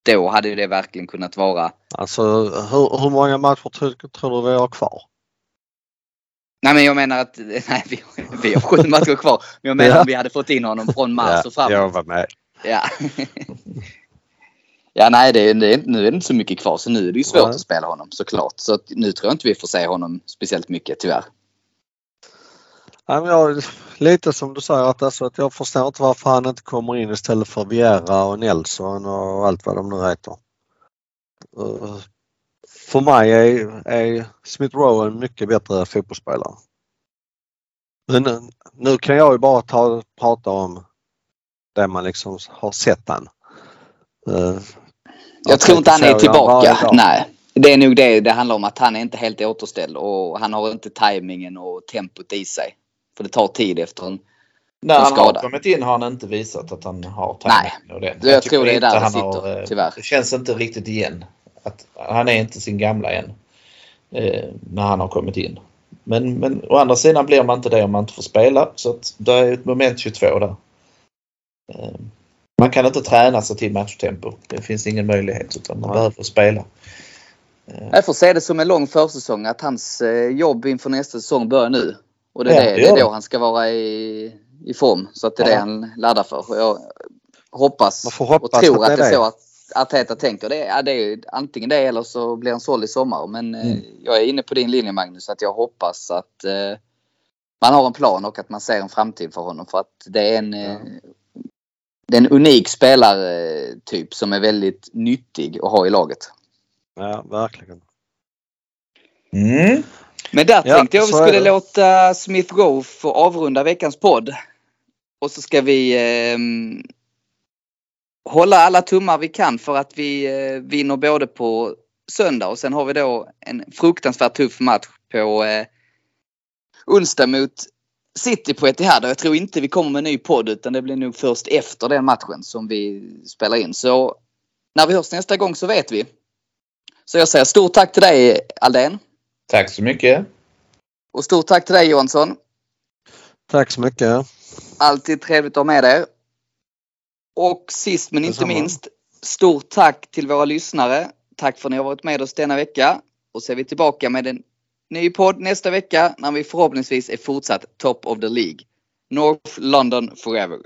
Då hade det verkligen kunnat vara. Alltså hur, hur många matcher tror, tror du vi har kvar? Nej men jag menar att (laughs) nej, vi, vi har sju matcher kvar. Men jag menar Ja. om vi hade fått in honom från mars och framåt. jag var med. Ja. (laughs) ja nej det är, det nu är det inte så mycket kvar så nu är det ju svårt Nej. att spela honom såklart. Så nu tror jag inte vi får se honom speciellt mycket tyvärr. Jag, lite som du säger att, alltså, att jag förstår inte varför han inte kommer in istället för Viera och Nelson och allt vad de nu heter. Uh, för mig är, är Smith Rowe en mycket bättre fotbollsspelare. Men nu, nu kan jag ju bara ta, prata om det man liksom har sett han. Uh, Jag tror inte han är tillbaka. Nej. Det är nog det det handlar om att han är inte helt återställd och han har inte tajmingen och tempot i sig. För det tar tid efter en... När En han har skada. kommit in har han inte visat att han har Nej. timing och den. Jag tycker tror det är där det sitter, eh, tyvärr. Det känns inte riktigt igen. Att han är inte sin gamla än. Eh, när han har kommit in. Men, men å andra sidan blir man inte det om man inte får spela. Så att det är ett moment 22 där. Eh, man kan inte träna sig till matchtempo. Det finns ingen möjlighet utan man Nej. behöver spela. Eh, Jag får se det som en lång försäsong att hans eh, jobb inför nästa säsong börjar nu. Och det är, Ja, det, det det är då det. han ska vara i, i form. Så att det är det Ja. han laddar för. Och jag hoppas, hoppas och tror att det det är det. så att Arteta tänker. Det är, ja, det är antingen det eller så blir han såld i sommar. Men eh, Mm. jag är inne på din linje Magnus. Att jag hoppas att eh, man har en plan och att man ser en framtid för honom. För att det är en, eh, det är en unik spelartyp som är väldigt nyttig att ha i laget. Ja, verkligen. Mm. Men där Ja, tänkte jag vi skulle låta Smith Rowe få avrunda veckans podd. Och så ska vi ehm, hålla alla tummar vi kan för att vi eh, vinner både på söndag och sen har vi då en fruktansvärt tuff match på eh, onsdag mot City på Etihad. Och jag tror inte vi kommer med en ny podd utan det blir nog först efter den matchen som vi spelar in. Så när vi hörs nästa gång så vet vi. Så jag säger stort tack till dig Aldén. Tack så mycket. Och stort tack till dig Johansson. Tack så mycket. Alltid trevligt att ha med er. Och sist men inte Detsamma. minst, stort tack till våra lyssnare. Tack för att ni har varit med oss denna vecka. Och så är vi tillbaka med en ny podd nästa vecka när vi förhoppningsvis är fortsatt top of the League. North London forever.